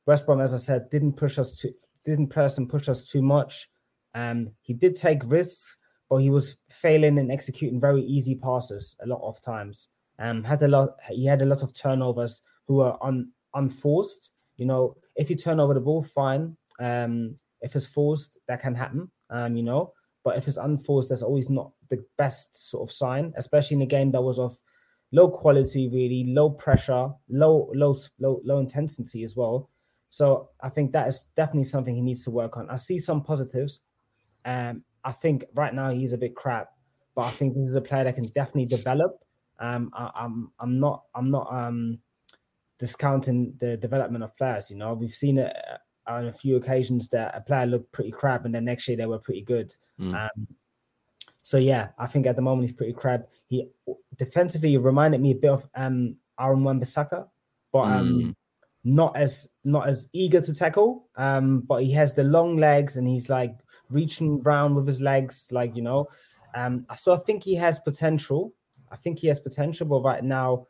West Brom, as I said, didn't push us to didn't press and push us too much. Um, he did take risks, but he was failing in executing very easy passes a lot of times. Um, had a lot. He had a lot of turnovers who were un, unforced. You know, if you turn over the ball, fine. Um, if it's forced, that can happen. Um, you know, but if it's unforced, that's always not the best sort of sign, especially in a game that was of low quality, really low pressure, low, low, low, low intensity as well. So I think that is definitely something he needs to work on. I see some positives. Um, I think right now he's a bit crap, but I think this is a player that can definitely develop. Um, I, I'm I'm not I'm not um discounting the development of players. You know, we've seen it uh, on a few occasions that a player looked pretty crap, and then next year they were pretty good. Mm. Um, so yeah, I think at the moment he's pretty crap. He defensively reminded me a bit of um Aaron Wan-Bissaka, but um Mm. not as not as eager to tackle. Um, but he has the long legs and he's like reaching round with his legs, like you know. Um, so I think he has potential. I think he has potential, but right now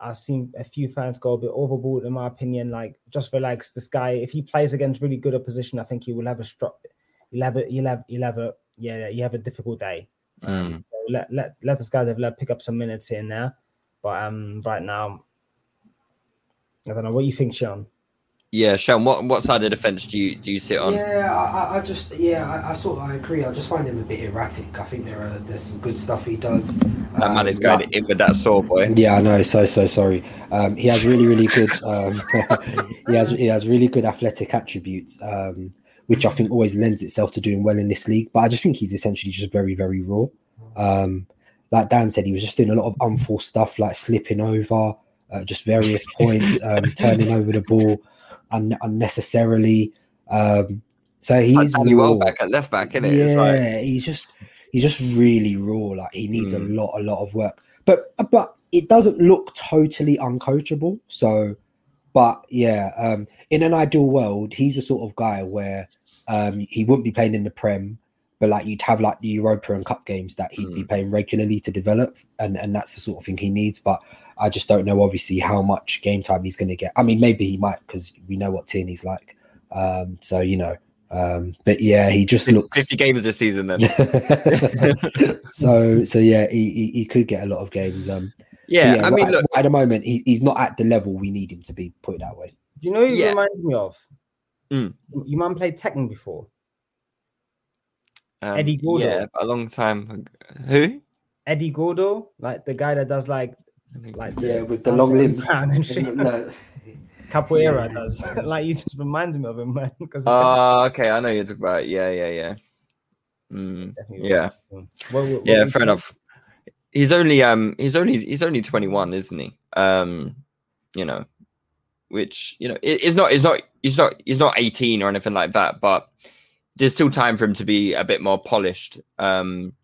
I've seen a few fans go a bit overboard, in my opinion. Like, just relax. This guy, if he plays against really good opposition, I think he will have a strong. He'll have a. He'll have. He'll have a. Yeah, yeah, you have a difficult day. Mm. So let let let this guy develop, pick up some minutes here and there. But um, right now, I don't know. What do you think, Seun? Yeah, Seun, what what side of the fence do you do you sit on? Yeah, I, I- I just yeah, I, I sort of I agree. I just find him a bit erratic. I think there are there's some good stuff he does. That man is Um, going like- in with that sore boy. Yeah, I know. So so sorry. Um, he has really really good. Um, he has he has really good athletic attributes, um, which I think always lends itself to doing well in this league. But I just think he's essentially just very very raw. Um, like Dan said, he was just doing a lot of unforced stuff, like slipping over, uh, just various points, um, turning over the ball un- unnecessarily. Um, so Like he's Danny raw. Welbeck at left back, isn't it? Yeah, like, he's just he's just really raw. Like he needs Mm. a lot, a lot of work. But but it doesn't look totally uncoachable. So, but yeah, um, in an ideal world, he's the sort of guy where um, he wouldn't be playing in the Prem, but like you'd have like the Europa and Cup games that he'd be playing regularly to develop, and and that's the sort of thing he needs. But I just don't know, obviously, how much game time he's going to get. I mean, maybe he might because we know what Tierney's like. Um, so you know, um, but yeah, he just looks. 50 games this season then. so so yeah, he, he he could get a lot of games. Um, but Yeah, I right- mean, look, at the moment he, he's not at the level we need him to be. Put it that way. Do you know who he Yeah. reminds me of? Mm. You man played Tekken before. um, Eddie Gordo. Yeah, a long time. ago. Who? Eddie Gordo, like the guy that does like like Yeah, with the long limbs. and shit. No. Capoeira does. like he just reminds me of him, man. Because Oh, okay. I know you're talking about. Yeah, yeah, yeah. Mm, yeah, yeah. Fair enough. He's only um he's only he's only 21, isn't he? Um, you know, which you know it, it's not it's not he's not he's not 18 or anything like that, but there's still time for him to be a bit more polished. Um,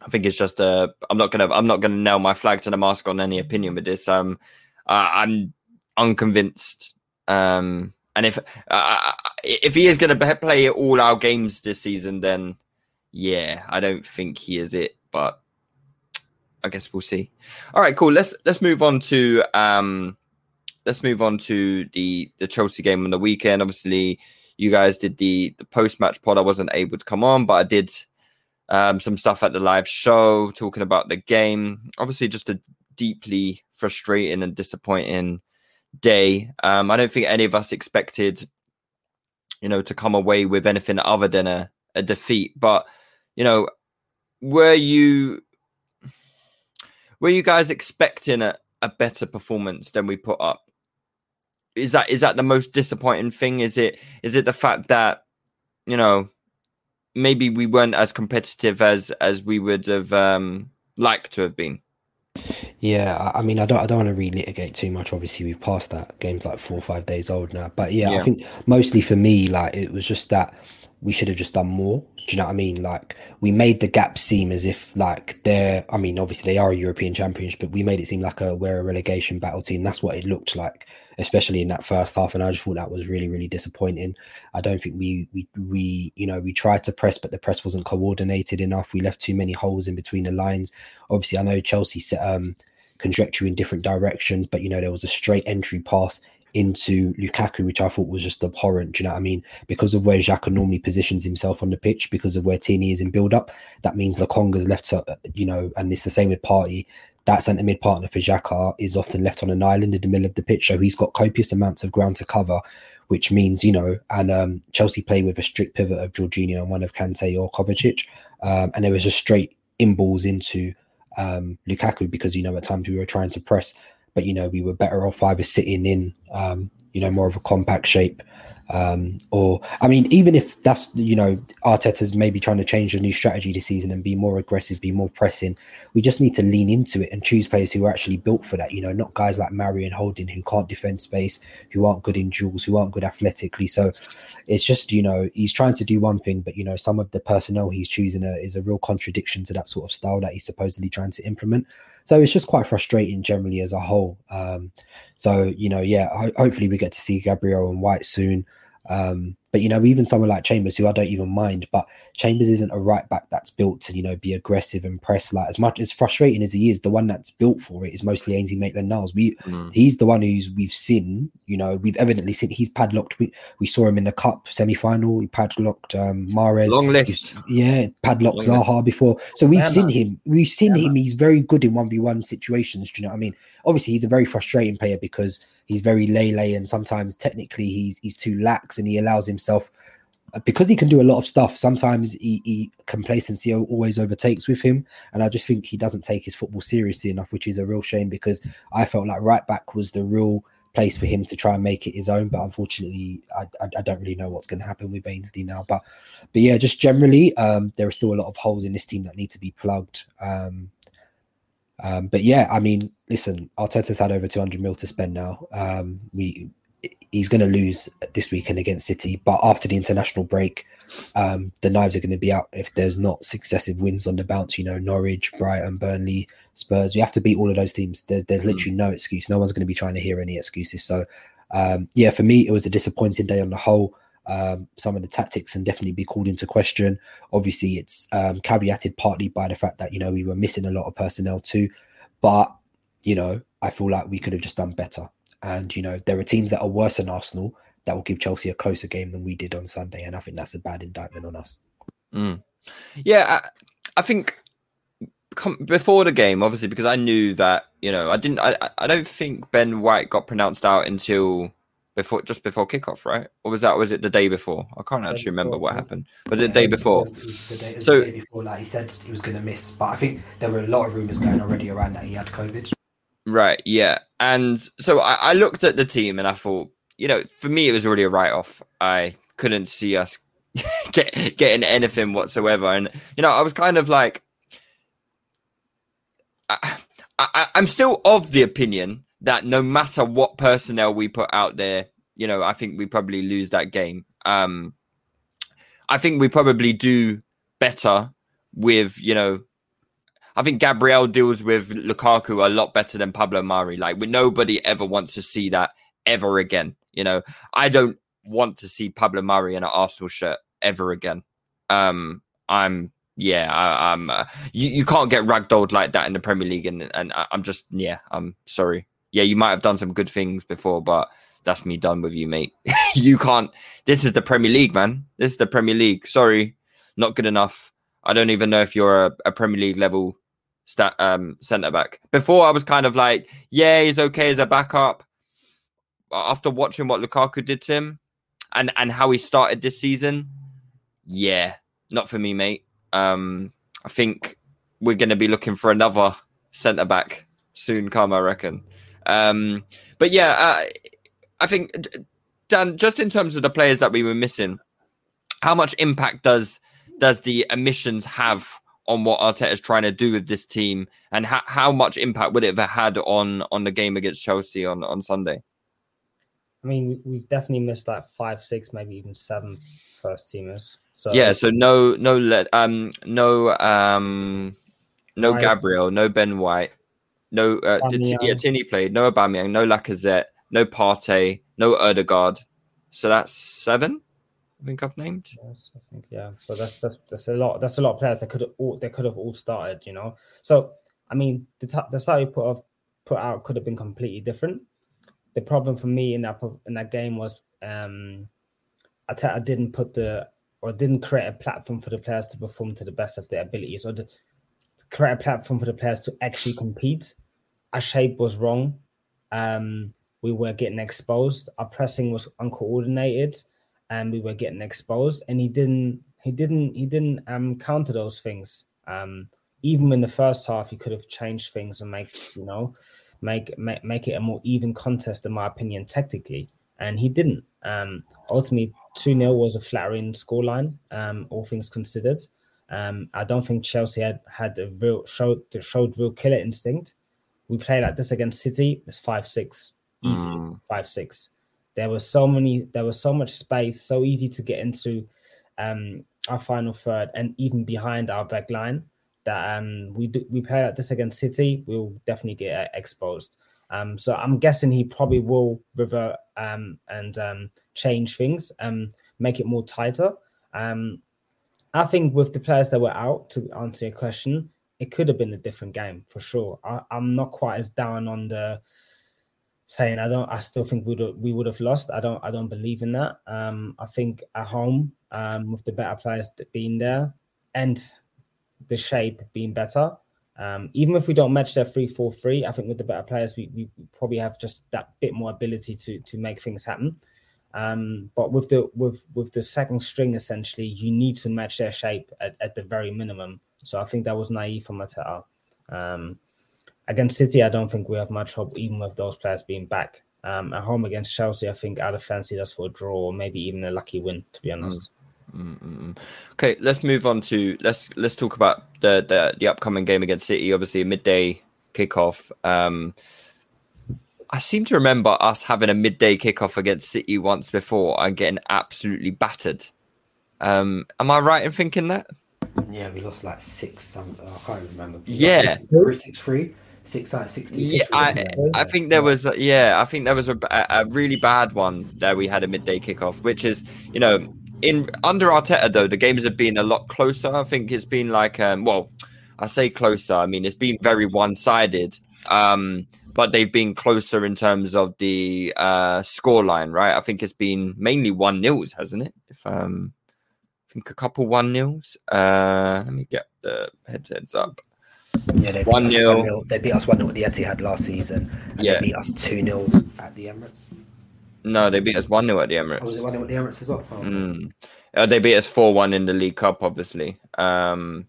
I think it's just uh I'm not gonna I'm not gonna nail my flag to the mask on any opinion with this. Um, uh, I'm unconvinced. Um, and if uh, if he is going to play all our games this season, then yeah, I don't think he is it. But I guess we'll see. All right, cool. Let's let's move on to um, let's move on to the the Chelsea game on the weekend. Obviously, you guys did the the post match pod. I wasn't able to come on, but I did um, some stuff at the live show talking about the game. Obviously, just a deeply frustrating and disappointing day. Um, I don't think any of us expected, you know, to come away with anything other than a, a defeat. But, you know, were you were you guys expecting a, a better performance than we put up? Is that is that the most disappointing thing? Is it is it the fact that, you know, maybe we weren't as competitive as as we would have um liked to have been? Yeah, I- mean, I don't, I don't want to relitigate too much. Obviously, we've passed that. Game's like four or five days old now. But yeah, Yeah. I think mostly for me, like it was just that we should have just done more. Do you know what I mean? Like we made the gap seem as if like they're. I mean, obviously they are a European champions, but we made it seem like a we're a relegation battle team. That's what it looked like, especially in that first half. And I just thought that was really, really disappointing. I don't think we we we you know we tried to press, but the press wasn't coordinated enough. We left too many holes in between the lines. Obviously, I know Chelsea set um trajectory in different directions, but you know, there was a straight entry pass into Lukaku, which I thought was just abhorrent. Do you know what I mean? Because of where Xhaka normally positions himself on the pitch, because of where Tini is in build up, that means Lokonga's left, uh, you know, and it's the same with Partey. That centre mid partner for Xhaka is often left on an island in the middle of the pitch, so he's got copious amounts of ground to cover, which means, you know, and um, Chelsea play with a strict pivot of Jorginho and one of Kante or Kovacic, um, and there was just straight in balls into um, Lukaku because you know at times we were trying to press, but you know we were better off either sitting in um, you know more of a compact shape Um, or I mean, even if that's you know Arteta's maybe trying to change a new strategy this season and be more aggressive, be more pressing, we just need to lean into it and choose players who are actually built for that. You know, not guys like Marion Holding who can't defend space, who aren't good in duels, who aren't good athletically. So it's just you know he's trying to do one thing, but you know some of the personnel he's choosing a, is a real contradiction to that sort of style that he's supposedly trying to implement. So it's just quite frustrating generally as a whole. Um, so you know, yeah, ho- hopefully we get to see Gabriel and White soon. Um, but you know, even someone like Chambers, who I don't even mind, but Chambers isn't a right back that's built to you know be aggressive and press. Like as much as frustrating as he is, the one that's built for it is mostly Ainsley Maitland-Niles. We Mm. he's the one who's we've seen. You know, we've evidently seen he's padlocked. We we saw him in the cup semi final. He padlocked um, Mahrez. Long He's- list. yeah, padlocked Long Zaha before. So we've Yeah, seen man. him. We've seen Yeah, him. He's very good in one v one situations. Do you know what I mean? Obviously, he's a very frustrating player because he's very lay and sometimes technically he's he's too lax and he allows himself uh, because he can do a lot of stuff. Sometimes he, he complacency always overtakes with him, and I just think he doesn't take his football seriously enough, which is a real shame because I felt like right back was the real place for him to try and make it his own. But unfortunately, I, I, I don't really know what's going to happen with Ainsley now. But but yeah, just generally, um, there are still a lot of holes in this team that need to be plugged. Um, um, but yeah, I mean, listen, Arteta's had over 200 mil to spend now. Um, we he's going to lose this weekend against City, but after the international break, um, the knives are going to be out if there's not successive wins on the bounce. You know, Norwich, Brighton, Burnley, Spurs. We have to beat all of those teams. There's there's literally no excuse. No one's going to be trying to hear any excuses. So, um, yeah, for me, it was a disappointing day on the whole. Um, some of the tactics can definitely be called into question. Obviously, it's um, caveated partly by the fact that you know we were missing a lot of personnel too. But you know, I feel like we could have just done better. And you know, there are teams that are worse than Arsenal that will give Chelsea a closer game than we did on Sunday, and I think that's a bad indictment on us. Mm. Yeah, I, I think before the game, obviously, because I knew that you know I didn't. I- I don't think Ben White got pronounced out until before, just before kickoff, right? Or was that was it the day before? I can't actually remember what happened. Was it the day before? the day, So- the day before, like he said, he was going to miss. But I think there were a lot of rumors going already around that he had COVID. Right, yeah. And so I, I looked at the team and I thought, you know, for me, it was already a write off. I couldn't see us get, getting anything whatsoever. And, you know, I was kind of like, I, I, I'm still of the opinion that no matter what personnel we put out there, you know, I think we probably lose that game. Um, I think we probably do better with, you know, I think Gabriel deals with Lukaku a lot better than Pablo Mari. Like, nobody ever wants to see that ever again. You know, I don't want to see Pablo Mari in an Arsenal shirt ever again. Um, I'm, yeah, I, I'm. Uh, you, you can't get ragdolled like that in the Premier League, and and I- I'm just, yeah, I'm sorry. Yeah, you might have done some good things before, but that's me done with you, mate. you can't. This is the Premier League, man. This is the Premier League. Sorry, not good enough. I don't even know if you're a, a Premier League level stat um centre back. Before I was kind of like, yeah, he's okay as a backup. After watching what Lukaku did to him and and how he started this season, yeah, not for me, mate. Um, I think we're going to be looking for another centre back soon, come I reckon. Um, but yeah, uh, I think Dan, just in terms of the players that we were missing, how much impact does does the emissions have on what Arteta is trying to do with this team, and how, how much impact would it have had on on the game against Chelsea on on Sunday? I mean, we- we've definitely missed like five, six, maybe even seven first teamers. So yeah, so no no um no um no Gabriel, no Ben White, no uh, did, yeah Tini played, no Aubameyang, no Lacazette, no Partey, no Odegaard. So that's seven. I think I've named. Yes, I think yeah. So that's that's that's a lot. That's a lot of players that could have all they could have all started. You know. So I mean, the t- the side you put off, put out could have been completely different. The problem for me in that in that game was um, Arteta didn't put the or didn't create a platform for the players to perform to the best of their abilities or to create a platform for the players to actually compete. Our shape was wrong. Um, we were getting exposed. Our pressing was uncoordinated and we were getting exposed and he didn't he didn't he didn't um counter those things um even in the first half he could have changed things and make you know make make, make it a more even contest in my opinion tactically and he didn't. Um, ultimately, 2 0 was a flattering scoreline, um, all things considered. Um, I don't think Chelsea had had a real showed showed real killer instinct. We play like this against City. It's five six, easy Mm. five six. There was so many. There was so much space. So easy to get into um, our final third and even behind our back line. That um, we do, we play like this against City. We'll definitely get uh, exposed. Um, so I'm guessing he probably will revert um, and um, change things, um, make it more tighter. Um, I think with the players that were out, to answer your question, it could have been a different game for sure. I, I'm not quite as down on the saying I don't. I still think we we would have lost. I don't. I don't believe in that. Um, I think at home, um, with the better players being there and the shape being better, um, even if we don't match their three four three, I think with the better players, we, we probably have just that bit more ability to to make things happen. Um, but with the with with the second string, essentially, you need to match their shape at, at the very minimum. So I think that was naive from Mateta. Um, against City, I don't think we have much hope, even with those players being back. Um, at home against Chelsea, I think I'd have fancied us for a draw or maybe even a lucky win. To be honest. Mm-mm. Okay, let's move on to let's let's talk about the the, the upcoming game against City. Obviously, a midday kickoff. Um, I seem to remember us having a midday kickoff against City once before and getting absolutely battered. Um, am I right in thinking that? Yeah, we lost like six. Some I can't remember. Yeah. three six three, six out of sixty. Yeah, I, I think there was a- yeah, I think there was a, a really bad one that we had a midday kickoff, which is you know in under Arteta though the games have been a lot closer. I think it's been like um well, I say closer. I mean it's been very one sided. Um, but they've been closer in terms of the uh scoreline, right? I think it's been mainly one nils, hasn't it? If um, I think a couple one nils. Uh, let me get the heads heads up. Yeah, they beat 1-0. us 1-0. They beat us one 0 at the Etihad last season, and Yeah. they beat us two 0 at the Emirates. No, they beat us one 0 at the Oh, Emirates. was it one 0 at the Emirates as well? Oh, Mm. Uh, they beat us four one in the League Cup, obviously. Um,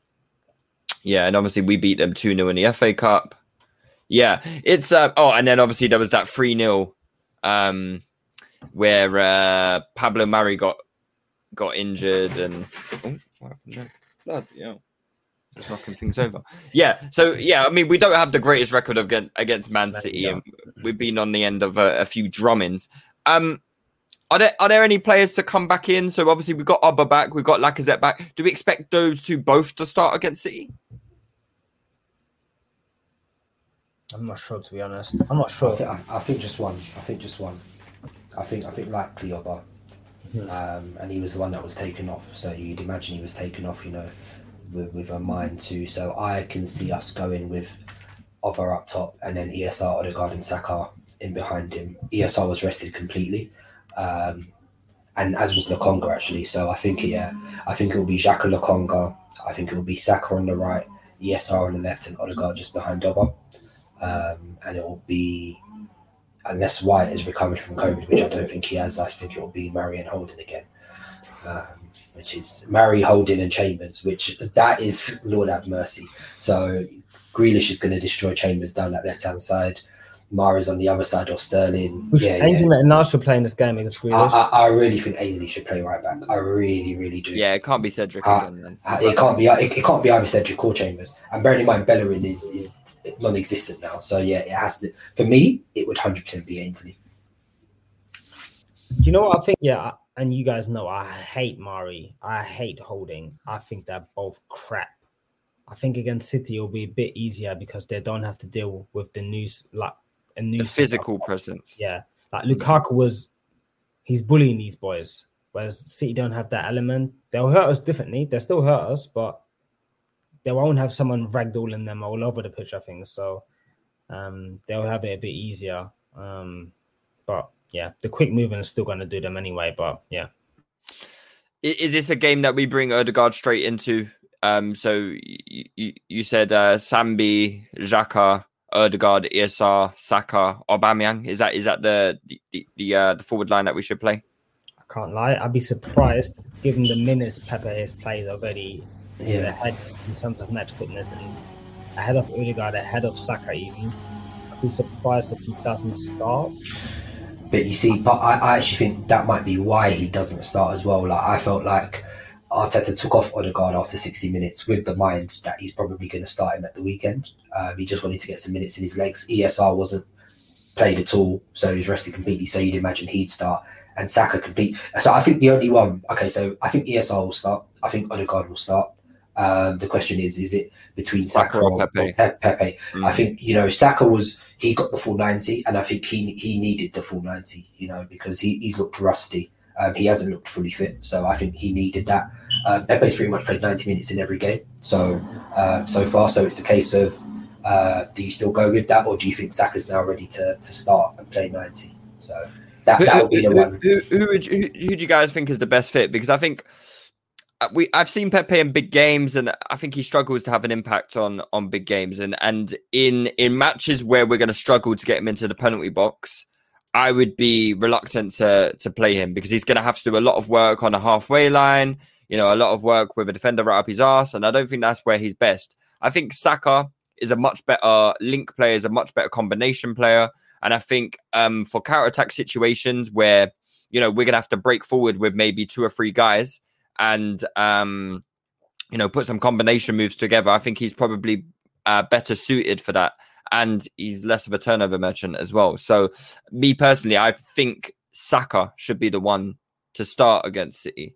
yeah, and obviously we beat them two 0 in the FA Cup. Yeah, it's uh, oh, and then obviously there was that three 0 um, where uh, Pablo Mari got got injured and oh, what happened there? Bloody hell. Just knocking things over. Yeah, so yeah, I mean, we don't have the greatest record of against, against Man City, we and we've been on the end of a, a few drummings. Um, are there are there any players to come back in? So obviously we've got Oba back, we've got Lacazette back. Do we expect those two both to start against City? I'm not sure, to be honest. I'm not I, sure. think, I, I think just one. I think just one. I think I think like Cleoba, um, and he was the one that was taken off. So you'd imagine he was taken off, you know, with, with a mind too. So I can see us going with Oba up top, and then ESR, Odegaard, and Saka in behind him. ESR was rested completely, um, and as was Lokonga actually. So I think yeah, I think it will be Xhaka Lokonga. I think it will be Saka on the right, ESR on the left, and Odegaard just behind Oba. Um, and it will be unless White has recovered from COVID, which I don't think he has, I think it will be Mari and Holding again. Um, which is Mari, Holding, and Chambers, which that is Lord have mercy. So Grealish is going to destroy Chambers down that left hand side. Mahrez on the other side, or Sterling. We should Yeah, change yeah. him and now should play in this game against I, Grealish. I, I really think Ainsley should play right back. I really, really do. Yeah, it can't be Cedric Uh, again then. Uh, It can't be. It, it can't be either Cedric or Chambers. And bearing in mind, Bellerin is is non-existent now. So yeah, it has to. For me, it would hundred percent be Ainsley. Do you know what I think? Yeah, and you guys know I hate Mari. I hate holding. I think they're both crap. I think against City it'll be a bit easier because they don't have to deal with the news like a new The physical presence. Yeah, like Lukaku was, he's bullying these boys. Whereas City don't have that element. They'll hurt us differently. They still hurt us, but they won't have someone ragdolling them all over the pitch. I think so. Um, they'll have it a bit easier. Um, but yeah, the quick movement is still going to do them anyway. But yeah, Is this a game that we bring Odegaard straight into? Um, so you, you said uh, Sambi, Xhaka, Odegaard, ESR, Saka, Aubameyang. Is that is that the the the, uh, the forward line that we should play? I can't lie. I'd be surprised given the minutes Pepe has played already. He's Yeah. ahead in terms of match fitness and ahead of Odegaard, ahead of Saka even. I'd be surprised if he doesn't start. but you see, but I, I actually think that might be why he doesn't start as well. Like I felt like Arteta took off Odegaard after 60 minutes with the mind that he's probably going to start him at the weekend. Um, he just wanted to get some minutes in his legs. ESR wasn't played at all, so he's rested completely. So you'd imagine he'd start and Saka complete. So I think the only one. Okay, so I think ESR will start. I think Odegaard will start. Um, the question is, is it between Saka, Saka or or Pepe? Pe- Pepe? Mm. I think you know Saka was he got the full ninety, and I think he he needed the full ninety. You know because he, he's looked rusty. Um, he hasn't looked fully fit, so I think he needed that. Uh, Pepe's pretty much played ninety minutes in every game, so uh, so far. So it's a case of uh, do you still go with that, or do you think Saka's now ready to, to start and play ninety? So that that would be the who, one. who, who, would you, who, who do you guys think is the best fit? Because I think we I've seen Pepe in big games, and I think he struggles to have an impact on on big games. And and in in matches where we're going to struggle to get him into the penalty box, I would be reluctant to to play him because he's going to have to do a lot of work on a halfway line. You know, a lot of work with a defender right up his ass, and I don't think that's where he's best. I think Saka is a much better link player, is a much better combination player. And I think um, for counter attack situations where you know we're gonna have to break forward with maybe two or three guys and um, you know put some combination moves together, I think he's probably uh, better suited for that, and he's less of a turnover merchant as well. So me personally, I think Saka should be the one to start against City.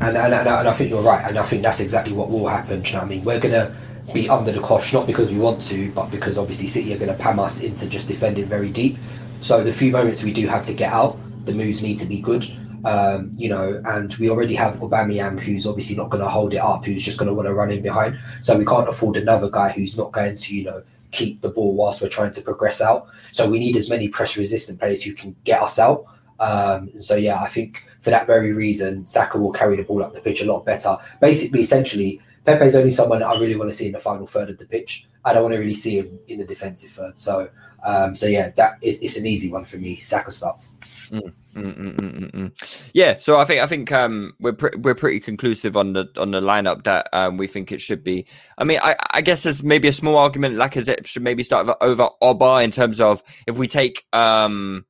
And, and, and, I- and I think you're right, and I think that's exactly what will happen. You know what I mean? We're gonna be under the cosh, not because we want to, but because obviously City are going to pam us into just defending very deep. So the few moments we do have to get out, the moves need to be good. Um, you know, and we already have Aubameyang, who's obviously not going to hold it up, who's just going to want to run in behind. So we can't afford another guy who's not going to, you know, keep the ball whilst we're trying to progress out. So we need as many pressure resistant players who can get us out. Um, so yeah, I think for that very reason, Saka will carry the ball up the pitch a lot better. Basically, essentially, Pepe's only someone I really want to see in the final third of the pitch. I don't want to really see him in the defensive third. So, um, so yeah, that is it's an easy one for me. Saka starts. Mm, mm, mm. Yeah, so I think I think um, we're pre- we're pretty conclusive on the on the lineup that um, we think it should be. I mean, I, I guess there's maybe a small argument Lacazette should maybe start over, Oba in terms of if we take um,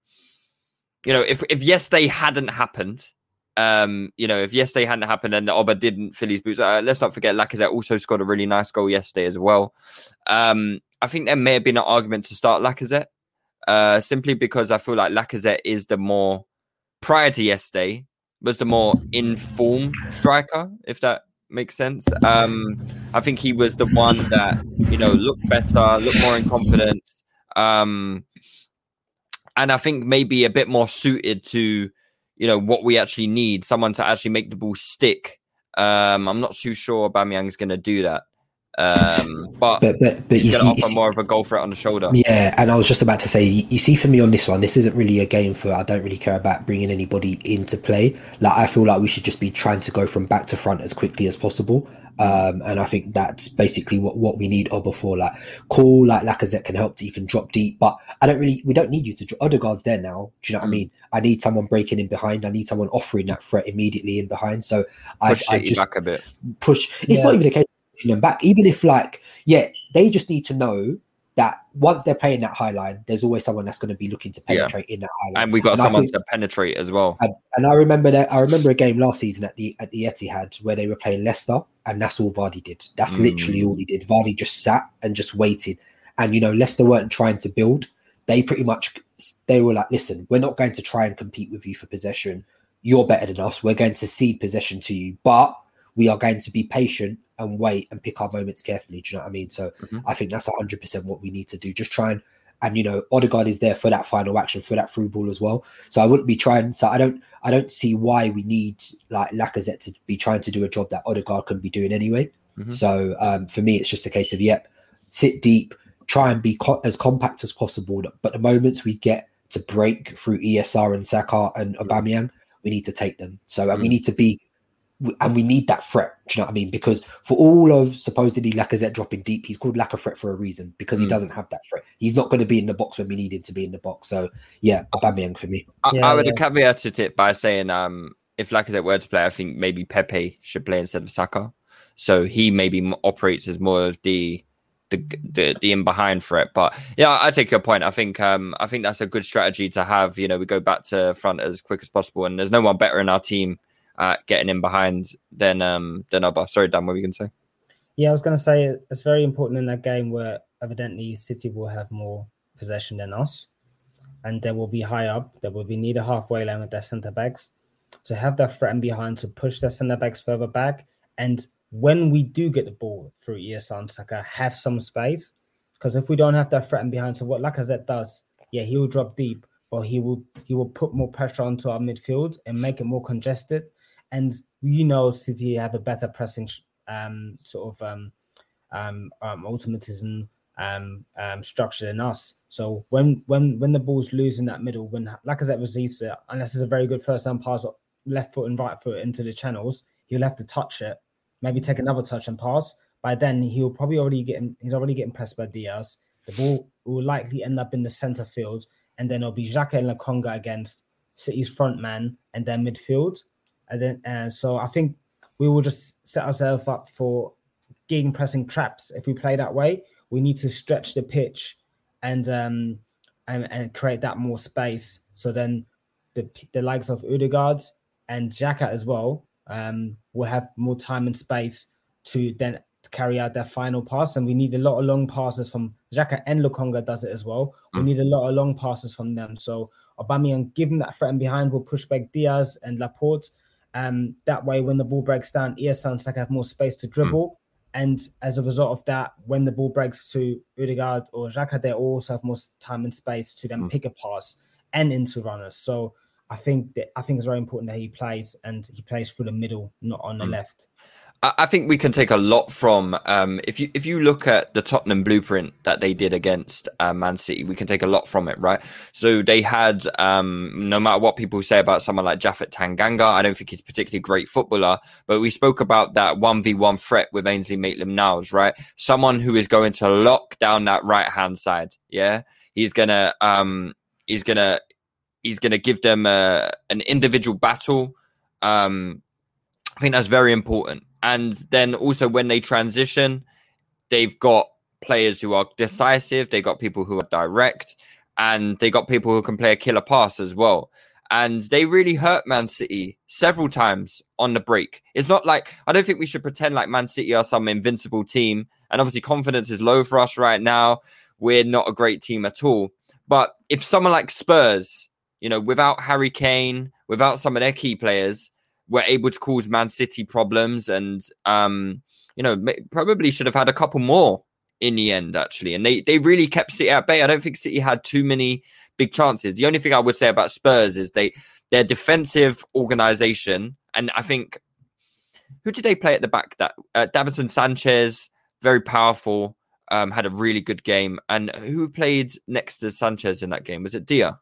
you know, if if yesterday hadn't happened, um, you know, if yesterday hadn't happened and Oba didn't fill his boots, uh, let's not forget Lacazette also scored a really nice goal yesterday as well. Um, I think there may have been an argument to start Lacazette, uh, simply because I feel like Lacazette is the more prior to yesterday was the more informed striker, if that makes sense. Um, I think he was the one that you know looked better, looked more in confidence, um, and I think maybe a bit more suited to you know what we actually need, someone to actually make the ball stick. Um, I'm not too sure Aubameyang's going to do that, um, but, But but but he's you, going to see- you offer see- more of a goal threat on the shoulder. Yeah, and I was just about to say, you, you see, for me on this one, this isn't really a game for. I don't really care about bringing anybody into play. Like I feel like we should just be trying to go from back to front as quickly as possible. Um, and I think that's basically what, what we need Oba for. Like, cool, like Lacazette can help. You can drop deep, but I don't really. We don't need you to. dro- Odegaard's there now. Do you know what I Mm. mean? I need someone breaking in behind. I need someone offering that threat immediately in behind. So I, Push I City just back a bit. push. It's Yeah. not even a case of pushing them back. Even if like, yeah, they just need to know that once they're playing that high line, there's always someone that's going to be looking to Yeah. penetrate in that high line. And we got And someone think- to penetrate as well. And, and I remember that. I remember a game last season at the at the Etihad where they were playing Leicester, and that's all Vardy did. That's Mm. literally all he did. Vardy just sat and just waited. And you know, Leicester weren't trying to build. They pretty much they were like, "Listen, we're not going to try and compete with you for possession. You're better than us. We're going to cede possession to you, but we are going to be patient and wait and pick our moments carefully." Do you know what I mean? So Mhm. I think that's hundred percent what we need to do. Just try and and you know, Odegaard is there for that final action for that through ball as well. So I wouldn't be trying. So I don't, I don't see why we need like Lacazette to be trying to do a job that Odegaard can be doing anyway. Mhm. So um, for me, it's just a case of yep, sit deep, try and be co- as compact as possible. But the moments we get to break through ESR and Saka and Aubameyang, we need to take them. So and we Mm. need to be. And we need that threat. Do you know what I mean? Because for all of supposedly Lacazette dropping deep, he's called lack of threat for a reason because he Mm. doesn't have that threat. He's not going to be in the box when we need him to be in the box. So yeah, Aubameyang for me. I, Yeah, I would yeah. have caveated it by saying, um, if Lacazette were to play, I think maybe Pepe should play instead of Saka. So he maybe operates as more of the the the, the in behind threat. But yeah, I take your point. I think um I think that's a good strategy to have. You know, we go back to front as quick as possible, and there's no one better in our team at getting in behind than um than Oba. Sorry, Dan, what were you gonna say? Yeah, I was going to say it's very important in that game where evidently City will have more possession than us, and they will be high up. They will be near the halfway line with their centre backs to have that threat behind to push their centre backs further back. And when we do get the ball through Iyasar Saka, have some space. Because if we don't have that threat behind, so what Lacazette does, yeah, he will drop deep, but he will he will put more pressure onto our midfield and make it more congested. And we know City have a better pressing um, sort of um, um, um, automatism um, structure than us. So when when when the ball's loose in that middle, when Lacazette receives it, unless it's a very good first time pass, left foot and right foot into the channels, he'll have to touch it, maybe take another touch and pass. By then, he'll probably already get he's already getting pressed by Dias. The ball will likely end up in the center field, and then it'll be Xhaka and Lokonga against City's front man and their midfield. And then, and so I think we will just set ourselves up for gegen pressing traps if we play that way. We need to stretch the pitch and um and, and create that more space. So then the the likes of Odegaard and Xhaka as well um will have more time and space to then carry out their final pass. And we need a lot of long passes from Xhaka and Lokonga does it as well. We need a lot of long passes from them. So Aubameyang, given that threat and behind, will push back Dias and Laporte. Um, that way, when the ball breaks down, Iyasar Saka have more space to dribble. Mm. And as a result of that, when the ball breaks to Odegaard or Xhaka, they also have more time and space to then mm. pick a pass and into runners. So I think that I think it's very important that he plays and he plays through the middle, not on the mm. left. I think we can take a lot from um, if you if you look at the Tottenham blueprint that they did against uh, Man City, we can take a lot from it, right? So they had um, no matter what people say about someone like Japhet Tanganga, I don't think he's particularly great footballer, but we spoke about that one v one threat with Ainsley Maitland-Niles, right? Someone who is going to lock down that right hand side, yeah. He's gonna um, he's gonna he's gonna give them a, uh, an individual battle. Um, I think that's very important and then also when they transition, they've got players who are decisive, they got people who are direct, and they got people who can play a killer pass as well. And they really hurt Man City several times on the break. It's not like I don't think we should pretend like Man City are some invincible team. And obviously, confidence is low for us right now. We're not a great team at all. But if someone like Spurs, you know, without Harry Kane, without some of their key players, were able to cause Man City problems, and um, you know probably should have had a couple more in the end actually, and they they really kept City at bay. I don't think City had too many big chances. The only thing I would say about Spurs is they their defensive organization, and I think who did they play at the back? That uh, Davinson Sanchez, very powerful. Um, had a really good game. And who played next to Sanchez in that game? Was it Dier?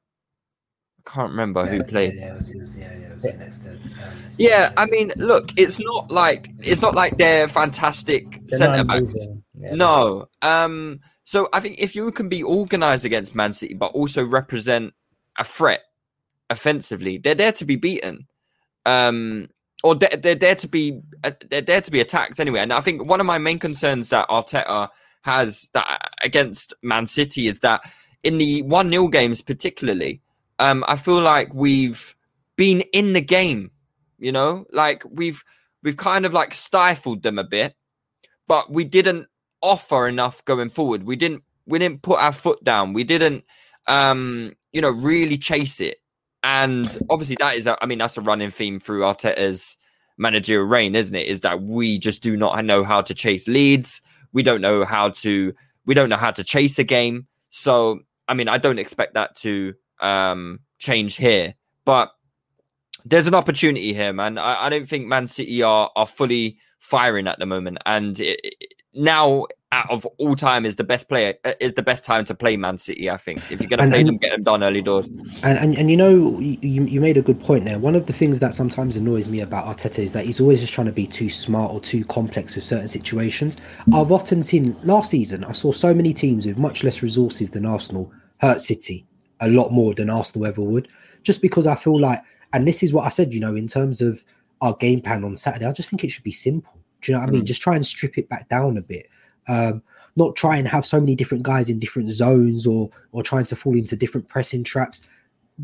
Can't remember yeah, who played. Yeah, was, was, yeah, yeah, was um, yeah, I mean, look, it's not like it's not like they're fantastic centre backs. No. Um. So I think if you can be organised against Man City, but also represent a threat offensively, they're there to be beaten. Um. Or they're, they're there to be uh, they're there to be attacked anyway. And I think one of my main concerns that Arteta has that against Man City is that in the one 0 games particularly, um, I feel like we've been in the game, you know, like we've we've kind of like stifled them a bit, but we didn't offer enough going forward. We didn't we didn't put our foot down. We didn't um, you know, really chase it. And obviously that is a, I mean, that's a running theme through Arteta's managerial reign, isn't it? Is that we just do not know how to chase leads. We don't know how to we don't know how to chase a game. So I mean, I don't expect that to um, change here. But there's an opportunity here, man. I, I don't think Man City are are fully firing at the moment, and it, it, now out of all time is the best player uh, is the best time to play Man City. I think if you're going to play and, them, get them done early doors. And, and and you know you you made a good point there. One of the things that sometimes annoys me about Arteta is that he's always just trying to be too smart or too complex with certain situations. I've often seen last season I saw so many teams with much less resources than Arsenal hurt City a lot more than Arsenal ever would, just because I feel like, and this is what I said, you know, in terms of our game plan on Saturday, I just think it should be simple. Do you know what I mean? Mm. Just try and strip it back down a bit. Um, not try and have so many different guys in different zones or or trying to fall into different pressing traps.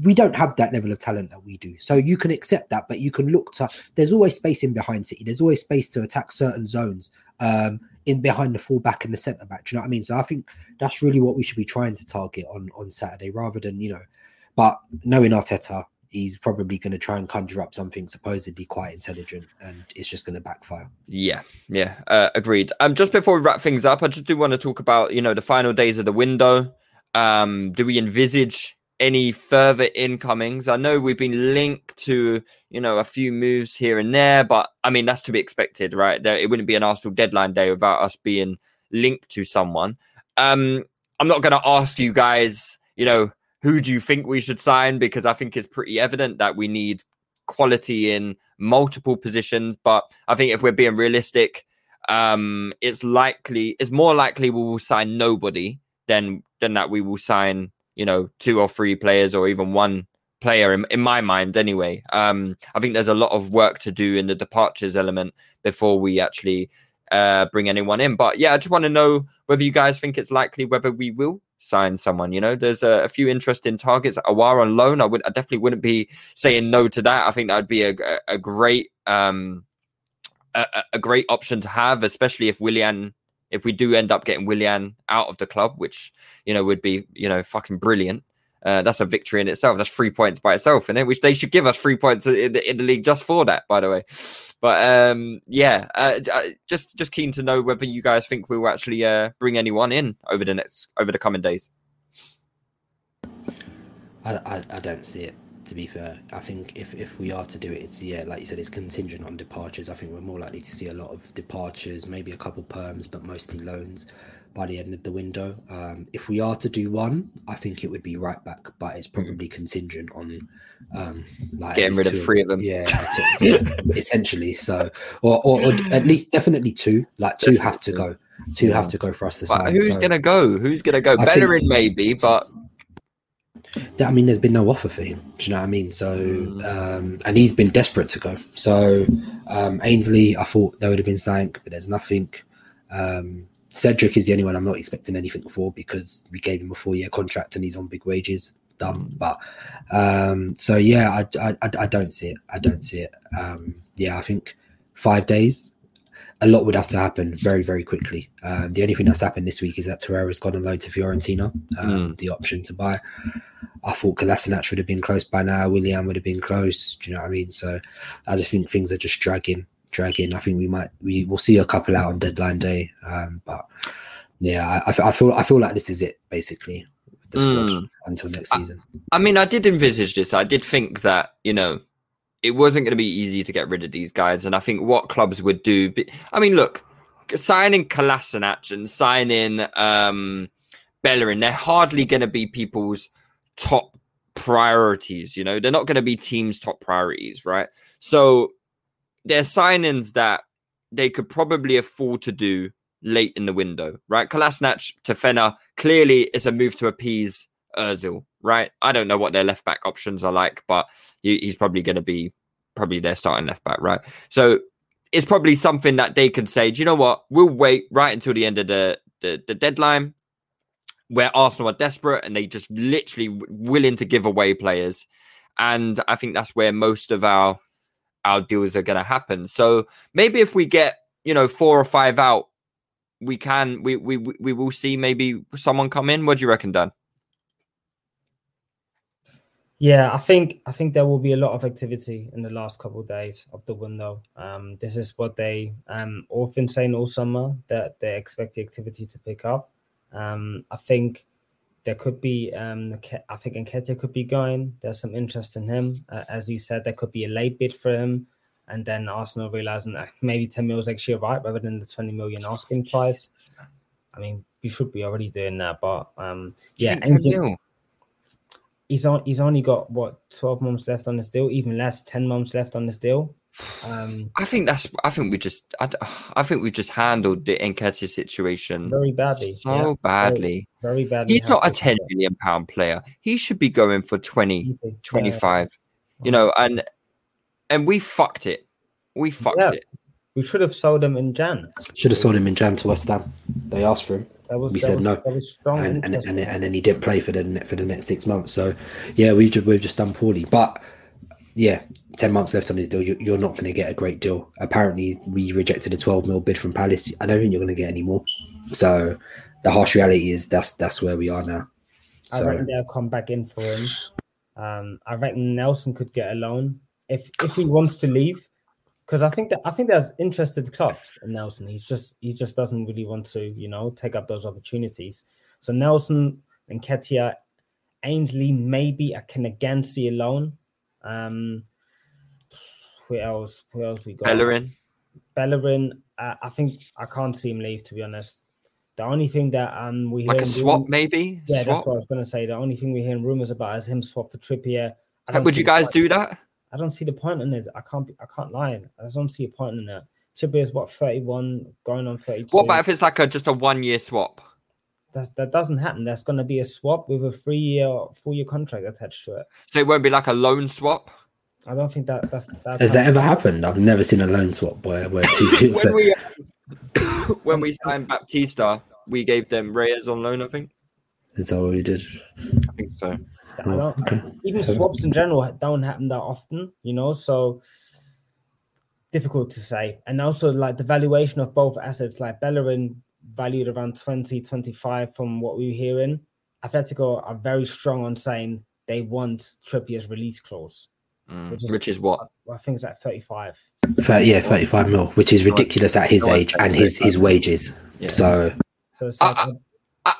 We don't have that level of talent that we do. So you can accept that, but you can look to there's always space in behind City. There's always space to attack certain zones um, in behind the fullback and the centre back. Do you know what I mean? So I think that's really what we should be trying to target on on Saturday rather than, you know, but knowing Arteta, he's probably going to try and conjure up something supposedly quite intelligent and it's just going to backfire. Yeah, yeah, uh, agreed. Um, just before we wrap things up, I just do want to talk about you know the final days of the window. Um, do we envisage any further incomings? I know we've been linked to you know a few moves here and there, but I mean that's to be expected, right? There, it wouldn't be an Arsenal deadline day without us being linked to someone. Um, I'm not going to ask you guys, you know, who do you think we should sign? Because I think it's pretty evident that we need quality in multiple positions. But I think if we're being realistic, um, it's likely, it's more likely we will sign nobody than than that we will sign, you know, two or three players or even one player in, in my mind anyway. Um, I think there's a lot of work to do in the departures element before we actually uh, bring anyone in. But yeah, I just want to know whether you guys think it's likely whether we will sign someone. You know, there's a, a few interesting targets. Aouar on loan, I would, I definitely wouldn't be saying no to that. I think that would be a, a, great, um, a, a, great option to have, especially if Willian, if we do end up getting Willian out of the club, which you know would be, you know, fucking brilliant. Uh, that's a victory in itself. That's three points by itself, and which they should give us three points in the, in the league just for that. By the way, but um, yeah, uh, uh, just just keen to know whether you guys think we will actually uh, bring anyone in over the next over the coming days. I, I, I don't see it. To be fair, I think if, if we are to do it, it's yeah, like you said, it's contingent on departures. I think we're more likely to see a lot of departures, maybe a couple perms, but mostly loans by the end of the window. Um, if we are to do one, I think it would be right back, but it's probably contingent on um, like getting rid of three of them. Yeah, to, yeah essentially. So, or, or, or, at least definitely two. Like two have to go. Two yeah. have to go for us to but sign. Who's so, gonna go? Who's gonna go? I Bellerin think, maybe, but. I mean, there's been no offer for him. Do you know what I mean? So, hmm. um, and he's been desperate to go. So, um, Ainsley, I thought there would have been sank, but there's nothing. Um, Cedric is the only one I'm not expecting anything for because we gave him a four year contract and he's on big wages. Done. But um, so yeah, I, I, I don't see it. I don't see it. Um, yeah, I think five days. A lot would have to happen very, very quickly. Um, the only thing that's happened this week is that Torreira's gone on loan to Fiorentina, um, mm. the option to buy. I thought Kolasinac would have been close by now. Willian would have been close. Do you know what I mean? So I just think things are just dragging dragging. I think we might we will see a couple out on deadline day, um, but yeah, I, I, feel I feel like this is it basically mm. until next season. I, I mean, I did envisage this. I did think that you know it wasn't going to be easy to get rid of these guys, and I think what clubs would do. I mean, look, signing Kolasinac and signing um, Bellerin, they're hardly going to be people's top priorities. You know, they're not going to be teams' top priorities, right? So they're signings that they could probably afford to do late in the window, right? Kolasinac to Fener clearly is a move to appease Özil, right? I don't know what their left back options are like, but he's probably going to be probably their starting left back, right? So it's probably something that they can say, do you know what? We'll wait right until the end of the, the, the deadline where Arsenal are desperate and they just literally willing to give away players. And I think that's where most of our our deals are going to happen. So maybe if we get you know four or five out, we can we we we will see maybe someone come in. What do you reckon, Dan? Yeah, I think I think there will be a lot of activity in the last couple of days of the window. Um, this is what they um all been saying all summer that they expect the activity to pick up. Um, I think there could be um I think Nketiah could be going. There's some interest in him. Uh, as you said, there could be a late bid for him. And then Arsenal realizing that maybe 10 mil is actually right rather than the 20 million asking price. I mean, you should be already doing that, but um yeah, he's on he's only got what 12 months left on this deal, even less, 10 months left on this deal. Um, I think that's. I think we just. I, I think we just handled the Nketiah situation very badly. So yeah. badly. Very, very, badly. He's not a ten million pound player. He should be going for 20, 25. Yeah. You know, and and we fucked it. We fucked yeah. it. We should have sold him in Jan. Should have sold him in Jan to West Ham. They asked for him. That was, We that said was, no. That was strong and and, and and then he didn't play for the for the next six months. So yeah, we've just, we've just done poorly. But yeah, ten months left on his deal. You, you're not going to get a great deal. Apparently, we rejected a 12 mil bid from Palace. I don't think you're going to get any more. So the harsh reality is that's that's where we are now. I reckon they'll come back in for him. Um, I reckon Nelson could get a loan if if he wants to leave, because I think that I think there's interested clubs in Nelson. He's just he just doesn't really want to, you know, take up those opportunities. So Nelson and Ketia, Ainsley, maybe I can again see a loan. Um, who else? Who else we got? Bellerin. Bellerin. Uh, I think I can't see him leave. To be honest, the only thing that um we Like hear a swap, maybe? yeah, swap? that's what I was gonna say. The only thing we hear rumors about is him swap for Trippier. Would you guys do that? I don't see the point in it. I can't. Be, I can't lie. I just don't see a point in it. Trippier is what thirty-one, going on thirty-two. What about if it's like a just a one year swap? That's, that doesn't happen? That's going to be a swap with a three-year, four-year contract attached to it. So it won't be like a loan swap? I don't think that that's that. has that ever happened? I've never seen a loan swap where where two when we when we signed Baptista, we gave them Reyes on loan, I think. is that what we did? I think so. I don't, Okay. even swaps in general don't happen that often, you know. So difficult to say. And also, like the valuation of both assets, like Bellerin valued around 20, 25 from what we were hearing. Atletico are very strong on saying they want Trippier's release clause. Mm, Which is- Which is what? I think it's at 35. Thir- yeah, 35 mil, which is ridiculous at his age and his his wages. Yeah. So So it's like, I- I,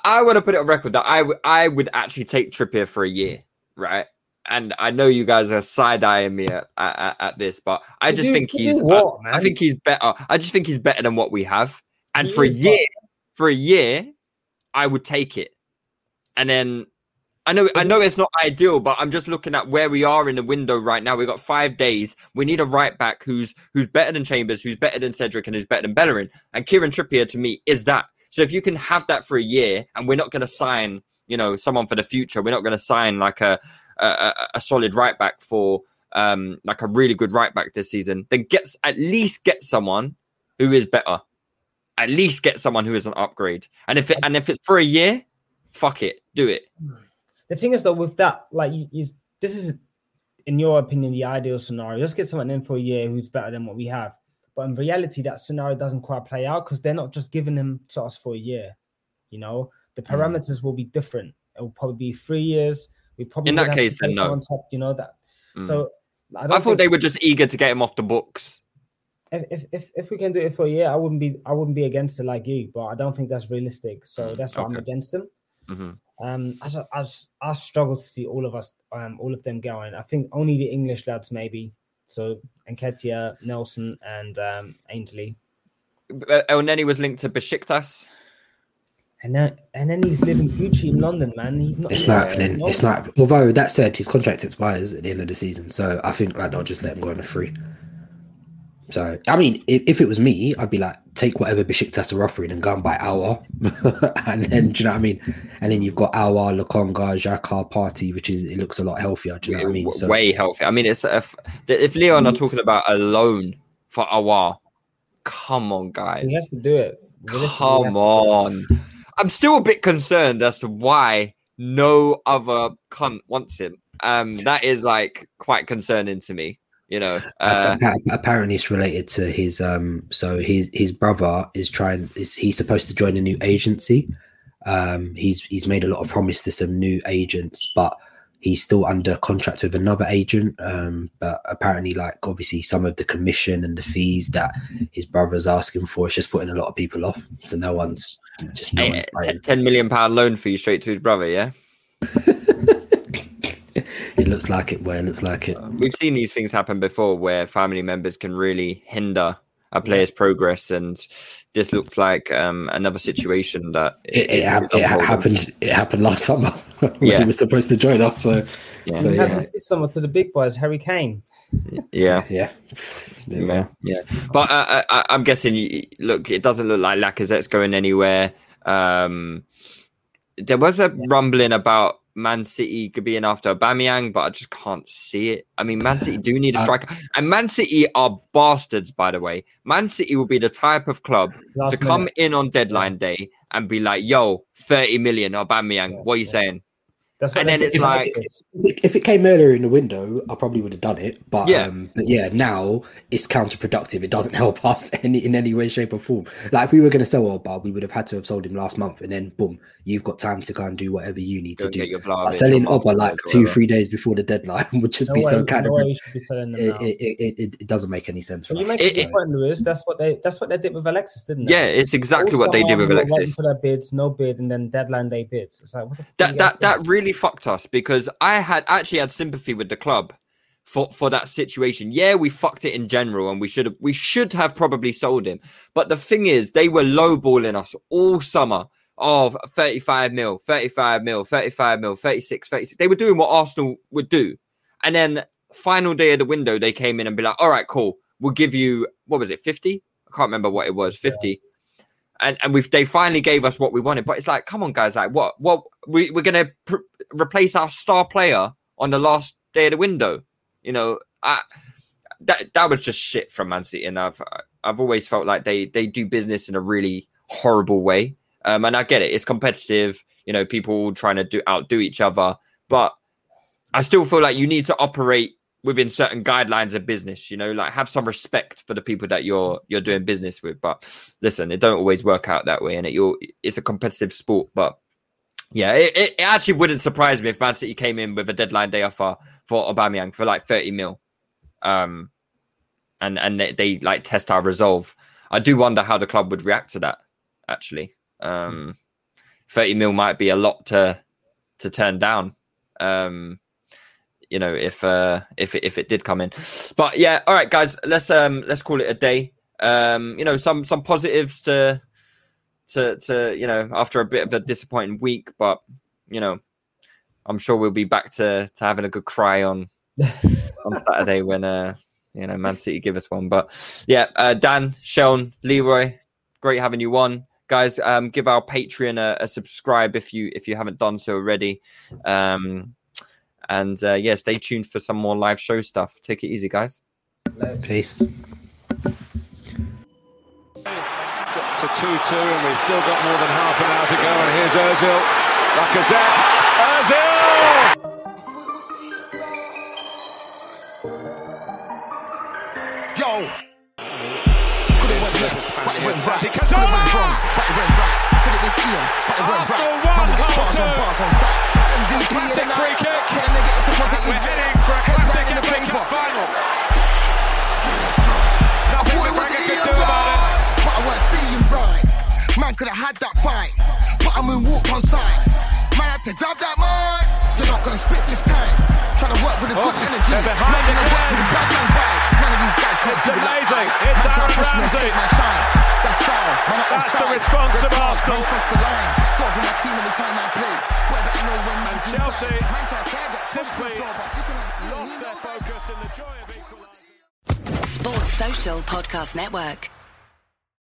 I want to put it on record that I would I would actually take Trippier for a year, right? And I know you guys are side eyeing me at, at, at this, but I just do- think he's what, I, I think he's better. I just think he's better than what we have. And He for a year, for a year, I would take it. And then I know I know it's not ideal, but I'm just looking at where we are in the window right now. We've got five days. We need a right back who's who's better than Chambers, who's better than Cedric, and who's better than Bellerin. And Kieran Trippier to me is that. So if you can have that for a year, and we're not going to sign, you know, someone for the future, we're not going to sign like a, a a- solid right back for um like a really good right back this season. Then gets at least get someone who is better. At least get someone who is an upgrade. And if it and if it's for a year, fuck it, do it. the thing is though with that like you, this is in your opinion the ideal scenario just get someone in for a year who's better than what we have but in reality that scenario doesn't quite play out because they're not just giving him to us for a year you know the Hmm. parameters will be different it will probably be three years we probably In that case, then no. someone top you know that Mm. so I, I thought they were just eager to get him off the books. if, if if if we can do it for a year, I wouldn't be I wouldn't be against it like you, but I don't think that's realistic. So Mm, that's why I'm okay. against them. Mhm. Um, I, just- I, just- I struggle to see all of us, um, all of them going. I think only the English lads maybe. So Nketiah, Nelson, and um, Ainsley, Uh, Elneny was linked to Besiktas. and then and then he's living Gucci in London, man. He's not. it's he's not happening. no- It's not. Although that said, his contract expires at the end of the season, so I think like they'll just let him go on a free. So I mean, if, if it was me, I'd be like, take whatever Besiktas are offering and go and buy Aouar, and then do you know what I mean? And then you've got Aouar, Lokonga, Xhaka, Partey, which is it looks a lot healthier. Do you know what I mean? So Way healthy. I mean, it's if, if Lyon are talking about a loan for a while, come on, guys. We have to do it. Realistically, we have Come to do it. on. I'm still a bit concerned as to why no other cunt wants him. Um, that is like quite concerning to me. You know, uh, apparently it's related to his um so his his brother is trying is he's supposed to join a new agency um he's he's made a lot of promise to some new agents but he's still under contract with another agent um but apparently like obviously some of the commission and the fees that his brother's asking for is just putting a lot of people off so no one's just no eh, one's t- buying. 10 million pound loan fee straight to his brother. Yeah, it looks like it where it looks like it we've seen these things happen before where family members can really hinder a player's progress, and this looks like um, another situation that it, it, is- hap- is it ha- unfolding. happened it happened last summer when Yeah. he was supposed to join us so Yeah. so yeah this summer to the big boys, Harry Kane. Yeah. yeah There we Yeah, yeah. But uh, I, I, I'm guessing. y- Look, it doesn't look like Lacazette's going anywhere. Um, there was a rumbling about Man City could be in after Aubameyang, but I just can't see it. I mean, Man City do need a Uh, striker, and Man City are bastards, by the way. Man City will be the type of club Last to come minute. in on deadline day and be like, "Yo, thirty million Aubameyang, Yeah, what are you yeah. saying?" That's and then it's with like- Alexis. If it- if it came earlier in the window, I probably would have done it. But Yeah. um, but yeah, now it's counterproductive. It doesn't help us any in any way, shape, or form. Like if we were going to sell Oba, we would have had to have sold him last month, and then boom, you've got time to go and do whatever you need Go to do. get your But selling or like two, three days before the deadline would just No be way, so kind no of. way you should be selling them It, it, it, it, it doesn't make any sense for But you us. make It- a it- point, Lewis. That's what they that's what they did with Alexis, didn't they? Yeah, it's exactly what they did with Alexis. for their bids, no bid, and then deadline day bids. It's like what the That that that really fucked us because I had actually had sympathy with the club for for that situation. Yeah, we fucked it in general, and we should have we should have probably sold him. But the thing is, they were lowballing us all summer. Of 35 mil, 35 mil, 35 mil, 36, 36. They were doing what Arsenal would do. And then final day of the window, they came in and be like, all right, cool. We'll give you, what was it, 50? I can't remember what it was, 50. And and we've they finally gave us what we wanted. But it's like, come on, guys, like what what we, we're gonna pr- replace our star player on the last day of the window. You know, I, that that was just shit from Man City, and I've I've always felt like they they do business in a really horrible way. Um, and I get it; it's competitive. You know, people trying to do outdo each other, but I still feel like you need to operate within certain guidelines of business. You know, like have some respect for the people that you're you're doing business with. But listen, it don't always work out that way, and it you're it's a competitive sport, but. Yeah, it, it, it actually wouldn't surprise me if Man City came in with a deadline day offer for Aubameyang for like 30 mil. Um and and they, they like test our resolve. I do wonder how the club would react to that actually. Um 30 mil might be a lot to to turn down. Um you know, if uh if it, if it did come in. But yeah, all right guys, let's um let's call it a day. Um you know, some some positives to to to you know after a bit of a disappointing week, but you know, I'm sure we'll be back to to having a good cry on on Saturday when uh you know Man City give us one. But yeah, uh, Dan, Seun, Leroy, great having you on, guys. Um, give our Patreon a, a subscribe if you if you haven't done so already. Um, and uh, yeah, stay tuned for some more live show stuff. Take it easy, guys. Peace. to 2 2, and we've still got more than half an hour to go. And here's Ozil. Lacazette. Ozil! Yo. Could it went left, but it went right. Could it went wrong, but it went right. Said it was Ian, but it went right. Arsenal one, we get bars on two. bars on site. In Classic the free kick. Negative to positive. We're heading for a Heads classic in the paper. Final. I thought the it was Braga could Ian do about it. but I weren't seeing right. Man could have had that fight, but I moon walk on side. Man had to grab that mic. You're not gonna spit this time. Trying to work with a good Oh, energy. Man gonna work with a bad man vibe. None of these guys can't It's do it like amazing. It's Man Aaron push me and Ramsey. take my shine. That's foul. Man, I'm That's the response Red of card, Arsenal. Man crossed the line. Score for my team anytime I play. Boy, better know when man's Chelsea inside. Man can't say I get pushed to the simply floor, but you can ask Ian, Lost their focus in the joy of equalising. Sports Social Podcast Network.